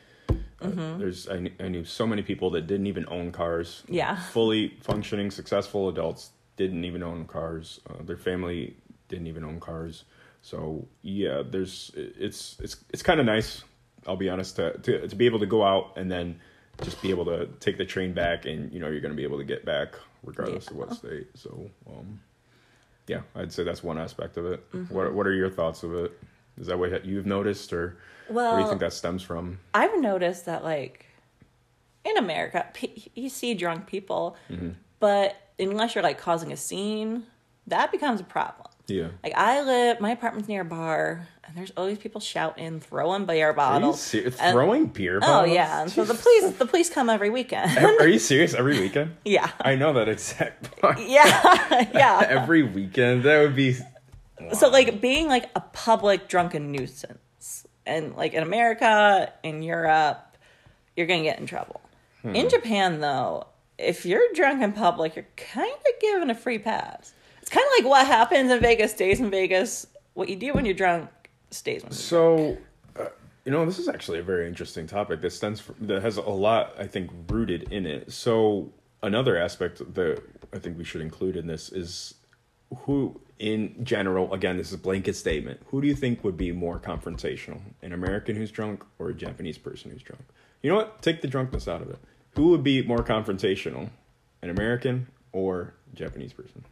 Mm-hmm. There's I, I knew so many people that didn't even own cars. Yeah. Fully functioning, successful adults didn't even own cars. Uh, their family didn't even own cars. So yeah, there's it's it's it's kind of nice. I'll be honest to, to to be able to go out and then just be able to take the train back, and you know you're going to be able to get back regardless of what state. So um, yeah, I'd say that's one aspect of it. Mm-hmm. What What are your thoughts of it? Is that what you've noticed, or where do you think that stems from? I've noticed that like in America, you see drunk people, Mm-hmm. but unless you're like causing a scene, that becomes a problem. Yeah. Like I live, my apartment's near a bar, and there's always people shouting, throwing beer bottles. ser- And- throwing beer bottles. oh yeah, and so the police, the police come every weekend. Are you serious? Every weekend? yeah, I know that exact part. yeah, yeah. Every weekend, that would be So like being like a public drunken nuisance, and like in America, in Europe, you're gonna get in trouble. Hmm. In Japan, though, if you're drunk in public, you're kind of given a free pass. It's kind of like what happens in Vegas stays in Vegas. What you do when you're drunk stays when So, uh, you know, this is actually a very interesting topic that stems from, that has a lot, I think, rooted in it. So, another aspect that I think we should include in this is who, in general, again, this is a blanket statement. Who do you think would be more confrontational, an American who's drunk or a Japanese person who's drunk? You know what? Take the drunkenness out of it. Who would be more confrontational, an American or Japanese person?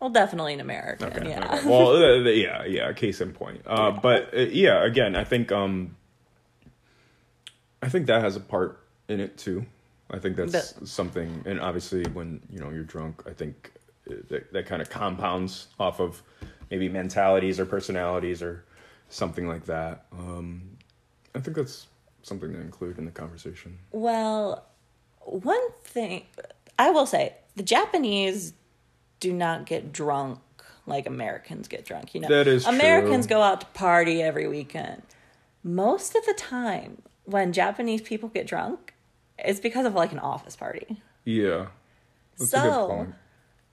Well, definitely an American. Okay. yeah. okay. Well, uh, yeah, yeah. Case in point. Uh, but uh, yeah, again, I think um, I think that has a part in it too. I think that's That- something, and obviously, when you know you're drunk, I think that that kind of compounds off of maybe mentalities or personalities or something like that. Um, I think that's something to include in the conversation. Well, one thing I will say, the Japanese do not get drunk like Americans get drunk. You know, That is Americans true. go out to party every weekend. Most of the time, when Japanese people get drunk, it's because of like an office party. Yeah, that's a good so, point.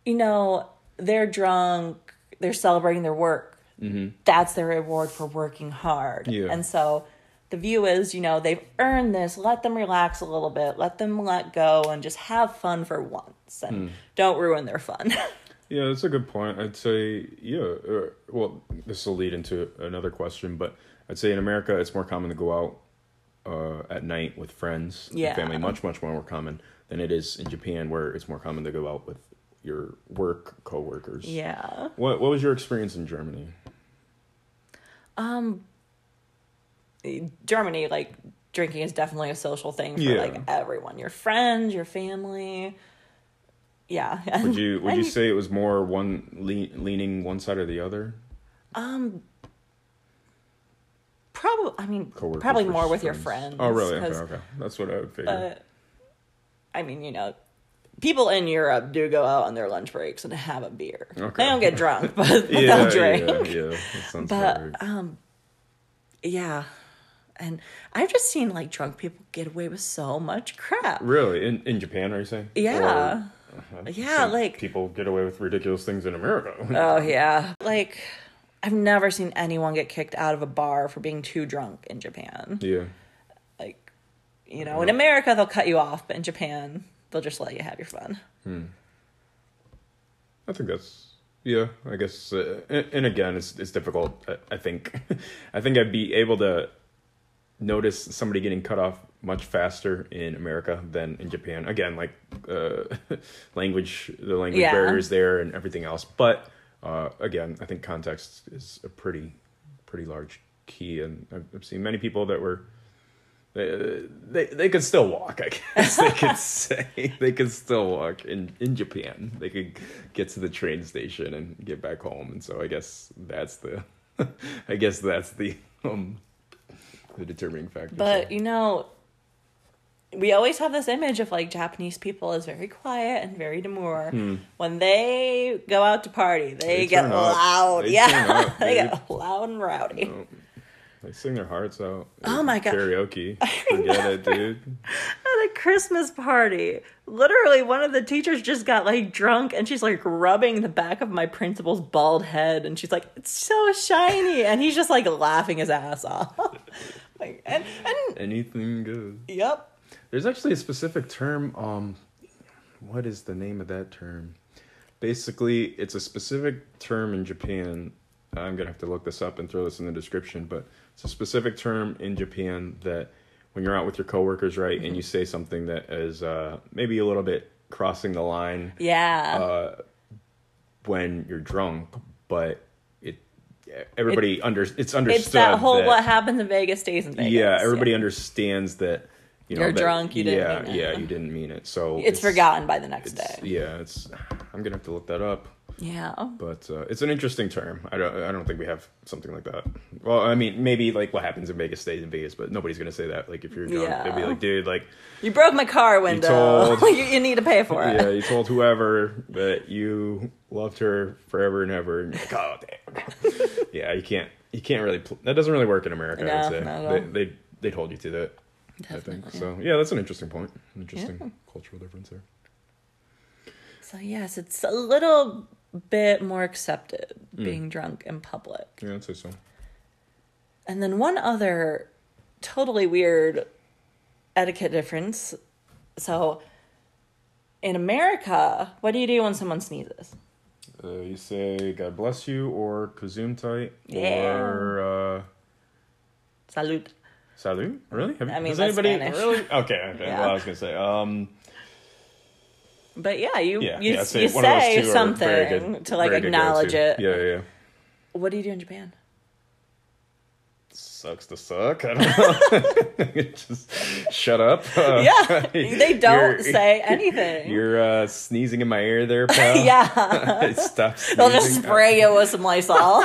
You know, they're drunk, they're celebrating their work. Mm-hmm. That's their reward for working hard. Yeah. And so the view is, you know, they've earned this. Let them relax a little bit. Let them let go and just have fun for once and don't ruin their fun. Yeah, that's a good point. I'd say, yeah. Uh, well, this will lead into another question, but I'd say in America, it's more common to go out uh, at night with friends Yeah. and family, much, much more common than it is in Japan, where it's more common to go out with your work coworkers. yeah. What What was your experience in Germany? Um, Germany, like, drinking is definitely a social thing for Yeah. like everyone your friends, your family. Yeah. Would you Would you say it was more one le- leaning one side or the other? Um, probably. I mean, Coworkers probably more with your friends. Oh, really? Okay, okay. That's what I would figure. uh, I mean, you know, people in Europe do go out on their lunch breaks and have a beer. Okay. They don't get drunk, but, yeah, they'll drink. yeah, yeah. That sounds about right. But um, yeah, and I've just seen like drunk people get away with so much crap. Really? In in Japan, are you saying? Yeah. Or- Yeah, Some like people get away with ridiculous things in America. oh yeah, like I've never seen anyone get kicked out of a bar for being too drunk in Japan. yeah, Like, you know, in America they'll cut you off, but in Japan they'll just let you have your fun. Hmm. I think that's yeah. I guess, uh, and, and again, it's it's difficult. I, I think, I think I'd be able to notice somebody getting cut off much faster in America than in Japan. Again, like uh, language, the language Yeah. barriers there, and everything else. But uh, again, I think context is a pretty pretty large key, and I've, I've seen many people that were. They, they they could still walk, I guess they could say. They could still walk in, in Japan. They could get to the train station and get back home. And so I guess that's the I guess that's the um the determining factor. But so. you know, we always have this image of like Japanese people as very quiet and very demure. When they go out to party, they, Hmm. They get loud. They yeah, they get loud and rowdy. They sing their hearts out. Oh my God. Karaoke. Forget it, dude. At a Christmas party, literally one of the teachers just got like drunk and she's like rubbing the back of my principal's bald head and she's like, "It's so shiny," and he's just like laughing his ass off. like, and and Anything good. yep. There's actually a specific term. Um, what is the name of that term? Basically, it's a specific term in Japan. I'm gonna have to look this up and throw this in the description, but it's a specific term in Japan that when you're out with your coworkers, right, and you say something that is uh, maybe a little bit crossing the line Yeah. uh, when you're drunk, but it everybody under it's understood. it's that whole that- what happens in Vegas stays in Vegas. yeah, everybody understands that. You know, You're that- drunk, you didn't yeah, mean it. yeah, you didn't mean it. So It's, forgotten by the next day. Yeah, it's. I'm gonna have to look that up. Yeah. But uh, it's an interesting term. I don't. I don't think we have something like that. Well, I mean, maybe like what happens in Vegas stays in Vegas, but nobody's gonna say that. Like if you're drunk, they'd be like, dude, like You broke my car window. told- you, you need to pay for it. yeah, you told whoever that you loved her forever and ever, and you're like, oh damn. yeah, you can't. You can't really. Pl- that doesn't really work in America. No, I'd say They, they, they'd hold you to that. I think so. Yeah, that's an interesting point. An interesting Yeah. cultural difference there. So yes, it's a little bit more accepted Mm. being drunk in public. Yeah, I'd say so. And then one other totally weird etiquette difference. So in America, what do you do when someone sneezes? Uh, you say "God bless you" or "gesundheit" Yeah. or uh, Salud. "Salud." Really? Have, I mean, has that's anybody Spanish. really? Okay, okay. Yeah. Well, I was gonna say. Um, But yeah, you yeah, you, yeah. Say you one of those say something good- to like acknowledge it. Yeah, yeah. yeah. What do you do in Japan? Sucks to suck. I don't know. Just shut up. Uh, Yeah, they don't say anything. You're uh, sneezing in my ear there, pal. yeah, Stop sneezing. they'll just spray you with some Lysol.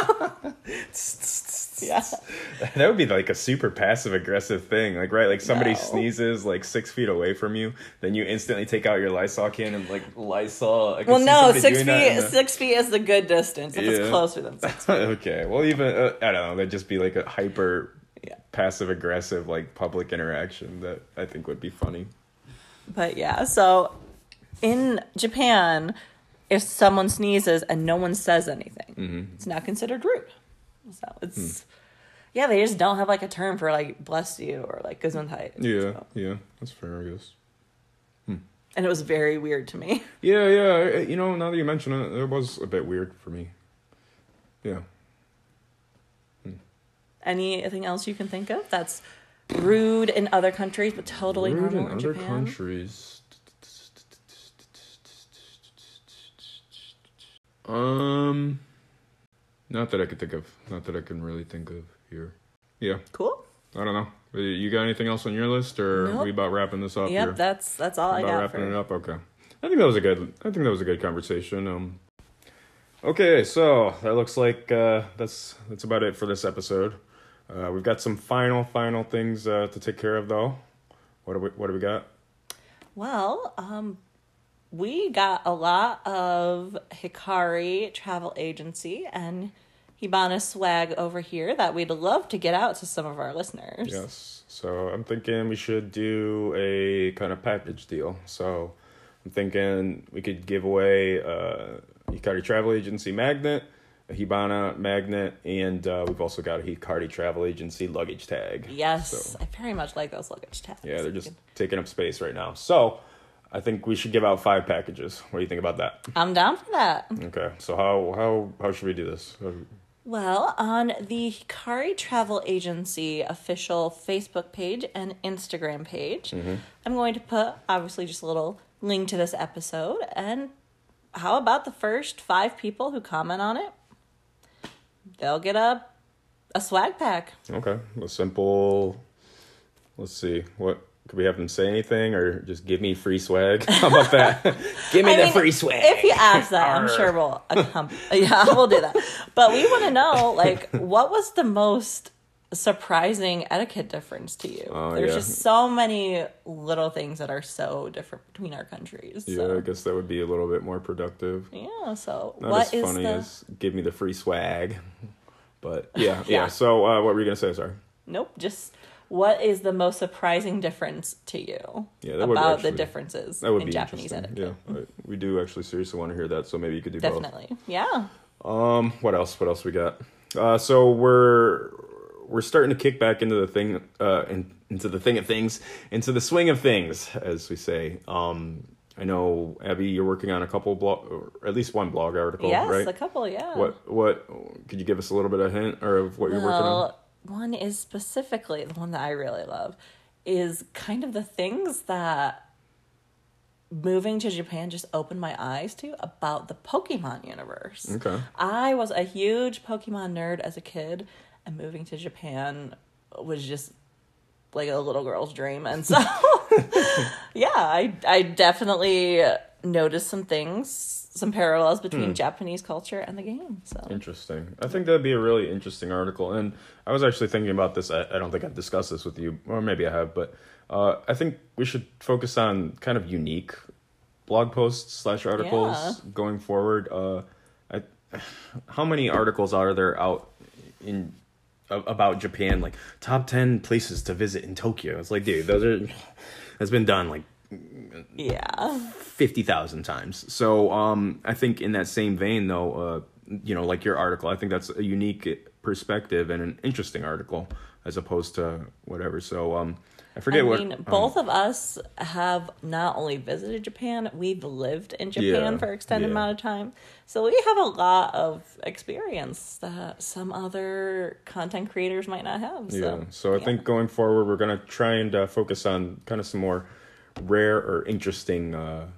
yeah, That would be like a super passive aggressive thing. Like, right, like somebody No. sneezes like six feet away from you, then you instantly take out your Lysol can and like Lysol. I well, no, six doing that in feet. the- Six feet is the good distance. If Yeah. it's closer than six. feet. okay, well, even uh, I don't know. That'd just be like a hyper Yeah. passive aggressive like public interaction that I think would be funny. But yeah, so in Japan, if someone sneezes and no one says anything, Mm-hmm. it's not considered rude. So Hmm. it's yeah, they just don't have like a term for like bless you or like gesundheit. Yeah, So- yeah, that's fair, I guess. and it was very weird to me. Yeah, yeah. You know, now that you mention it, it was a bit weird for me. Yeah. Anything else you can think of that's rude in other countries but totally Rude normal in in, other Japan? countries. Um, not that I could think of. Not that I can really think of here. Yeah, Cool. I don't know. Uh, You got anything else on your list, or are Nope. we about wrapping this up Yep, here? that's that's all I about got wrapping for it up. Okay, I think that was a good. I think that was a good conversation. Um, okay, so that looks like uh, that's that's about it for this episode. Uh, we've got some final final things uh, to take care of, though. What do we What do we got? Well, um, we got a lot of Hikari Travel Agency and Hibana swag over here that we'd love to get out to some of our listeners. Yes. So I'm thinking we should do a kind of package deal. So I'm thinking we could give away a Hikari Travel Agency magnet, a Hibana magnet, and uh, we've also got a Hikari Travel Agency luggage tag. Yes, So, I very much like those luggage tags. yeah, they're just taking up space right now. So I think we should give out five packages. What do you think about that? I'm down for that. Okay. So how how how should we do this? Well, on the Hikari Travel Agency official Facebook page and Instagram page, mm-hmm. I'm going to put obviously just a little link to this episode. And how about the first five people who comment on it? They'll get a a swag pack. Okay, a simple. Let's see. What could we have them say anything or just give me free swag? How about that? give me I the mean, free swag. If you ask that, I'm sure we'll accompany. Yeah, we'll do that. But we want to know, like, what was the most surprising etiquette difference to you? Oh, There's yeah. just so many little things that are so different between our countries. yeah, So. I guess that would be a little bit more productive. Yeah. So Not what as is funny the? as give me the free swag. But yeah, yeah. Yeah. So uh, what were you gonna say? Sorry. Nope. Just what is the most surprising difference to you Yeah, about actually- the differences That would in be Japanese etiquette? Yeah, I- we do actually seriously want to hear that. So maybe you could do both. Definitely. Yeah. Um, what else? What else we got? Uh, so we're we're starting to kick back into the thing, uh, in, into the thing of things, into the swing of things, as we say. Um, I know Abby, you're working on a couple blog, or at least one blog article, yes, right? a couple. Yeah. What what could you give us a little bit of hint or of what you're working on? One is specifically the one that I really love is kind of the things that moving to Japan just opened my eyes to about the Pokemon universe. Okay. I was a huge Pokemon nerd as a kid, and moving to Japan was just like a little girl's dream. And so, yeah, I I definitely noticed some things, some parallels between Hmm. Japanese culture and the game. So Interesting. I think that'd be a really interesting article. And I was actually thinking about this. I, I don't think I've discussed this with you, or maybe I have, but uh, I think we should focus on kind of unique blog posts slash articles Yeah. going forward. Uh, I, how many articles are there out in about Japan? Like top ten places to visit in Tokyo. It's like, dude, those are that's been done like yeah, fifty thousand times. So um, I think in that same vein, though, uh, you know, like your article, I think that's a unique perspective and an interesting article as opposed to whatever. So um, I forget what I what mean, um, both of us have not only visited Japan, we've lived in Japan Yeah, for extended yeah. amount of time. So we have a lot of experience that some other content creators might not have. So, Yeah. So I yeah. think going forward, we're gonna try and uh, focus on kind of some more rare or interesting, uh,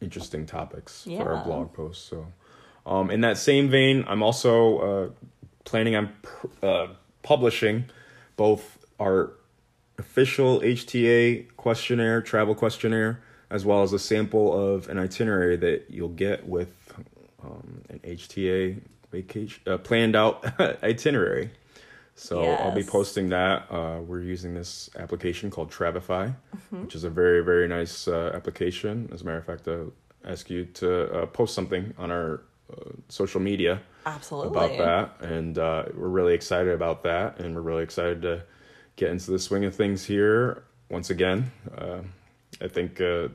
interesting topics for our blog posts. So, um, in that same vein, I'm also uh, planning on pr- uh, publishing both our official HTA questionnaire, travel questionnaire, as well as a sample of an itinerary that you'll get with um, an HTA vacation uh, planned out itinerary. So I'll be posting that. Uh, we're using this application called Travefy, Mm-hmm. which is a very very nice uh, application. As a matter of fact, I'll ask you to uh, post something on our uh, social media absolutely about that, and uh, we're really excited about that, and we're really excited to get into the swing of things here once again. Uh, I think uh,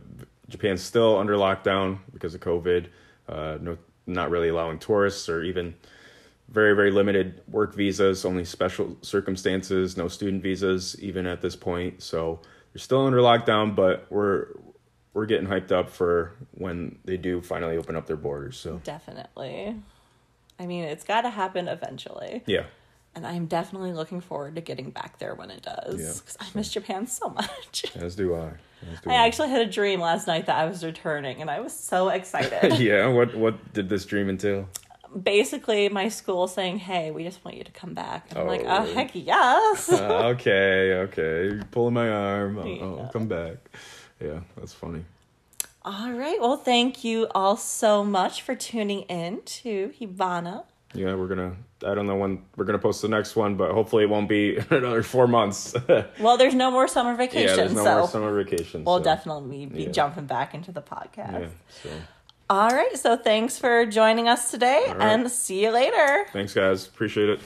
Japan's still under lockdown because of COVID. Uh, no, not really allowing tourists or even very very limited work visas, only special circumstances, no student visas even at this point. So they're still under lockdown, but we're we're getting hyped up for when they do finally open up their borders. So Definitely. I mean, it's got to happen eventually. yeah. And I'm definitely looking forward to getting back there when it does. Yeah, Because I miss Japan so much. As do I. As do I actually had a dream last night that I was returning, and I was so excited. yeah. What What did this dream entail? Basically, my school saying, "Hey, we just want you to come back," and I'm Oh, like, "Oh heck yes!" Uh, okay. Okay. You're pulling my arm. I'll, I'll Yeah. come back. Yeah. That's funny. all right. Well, thank you all so much for tuning in to Hibana. Yeah. We're gonna. I don't know when we're gonna post the next one, but hopefully it won't be another four months. Well, there's no more summer vacation. yeah. There's no so more summer vacation. we'll so, definitely be yeah. jumping back into the podcast. Yeah. So All right. So thanks for joining us today, right. and see you later. thanks, guys. Appreciate it.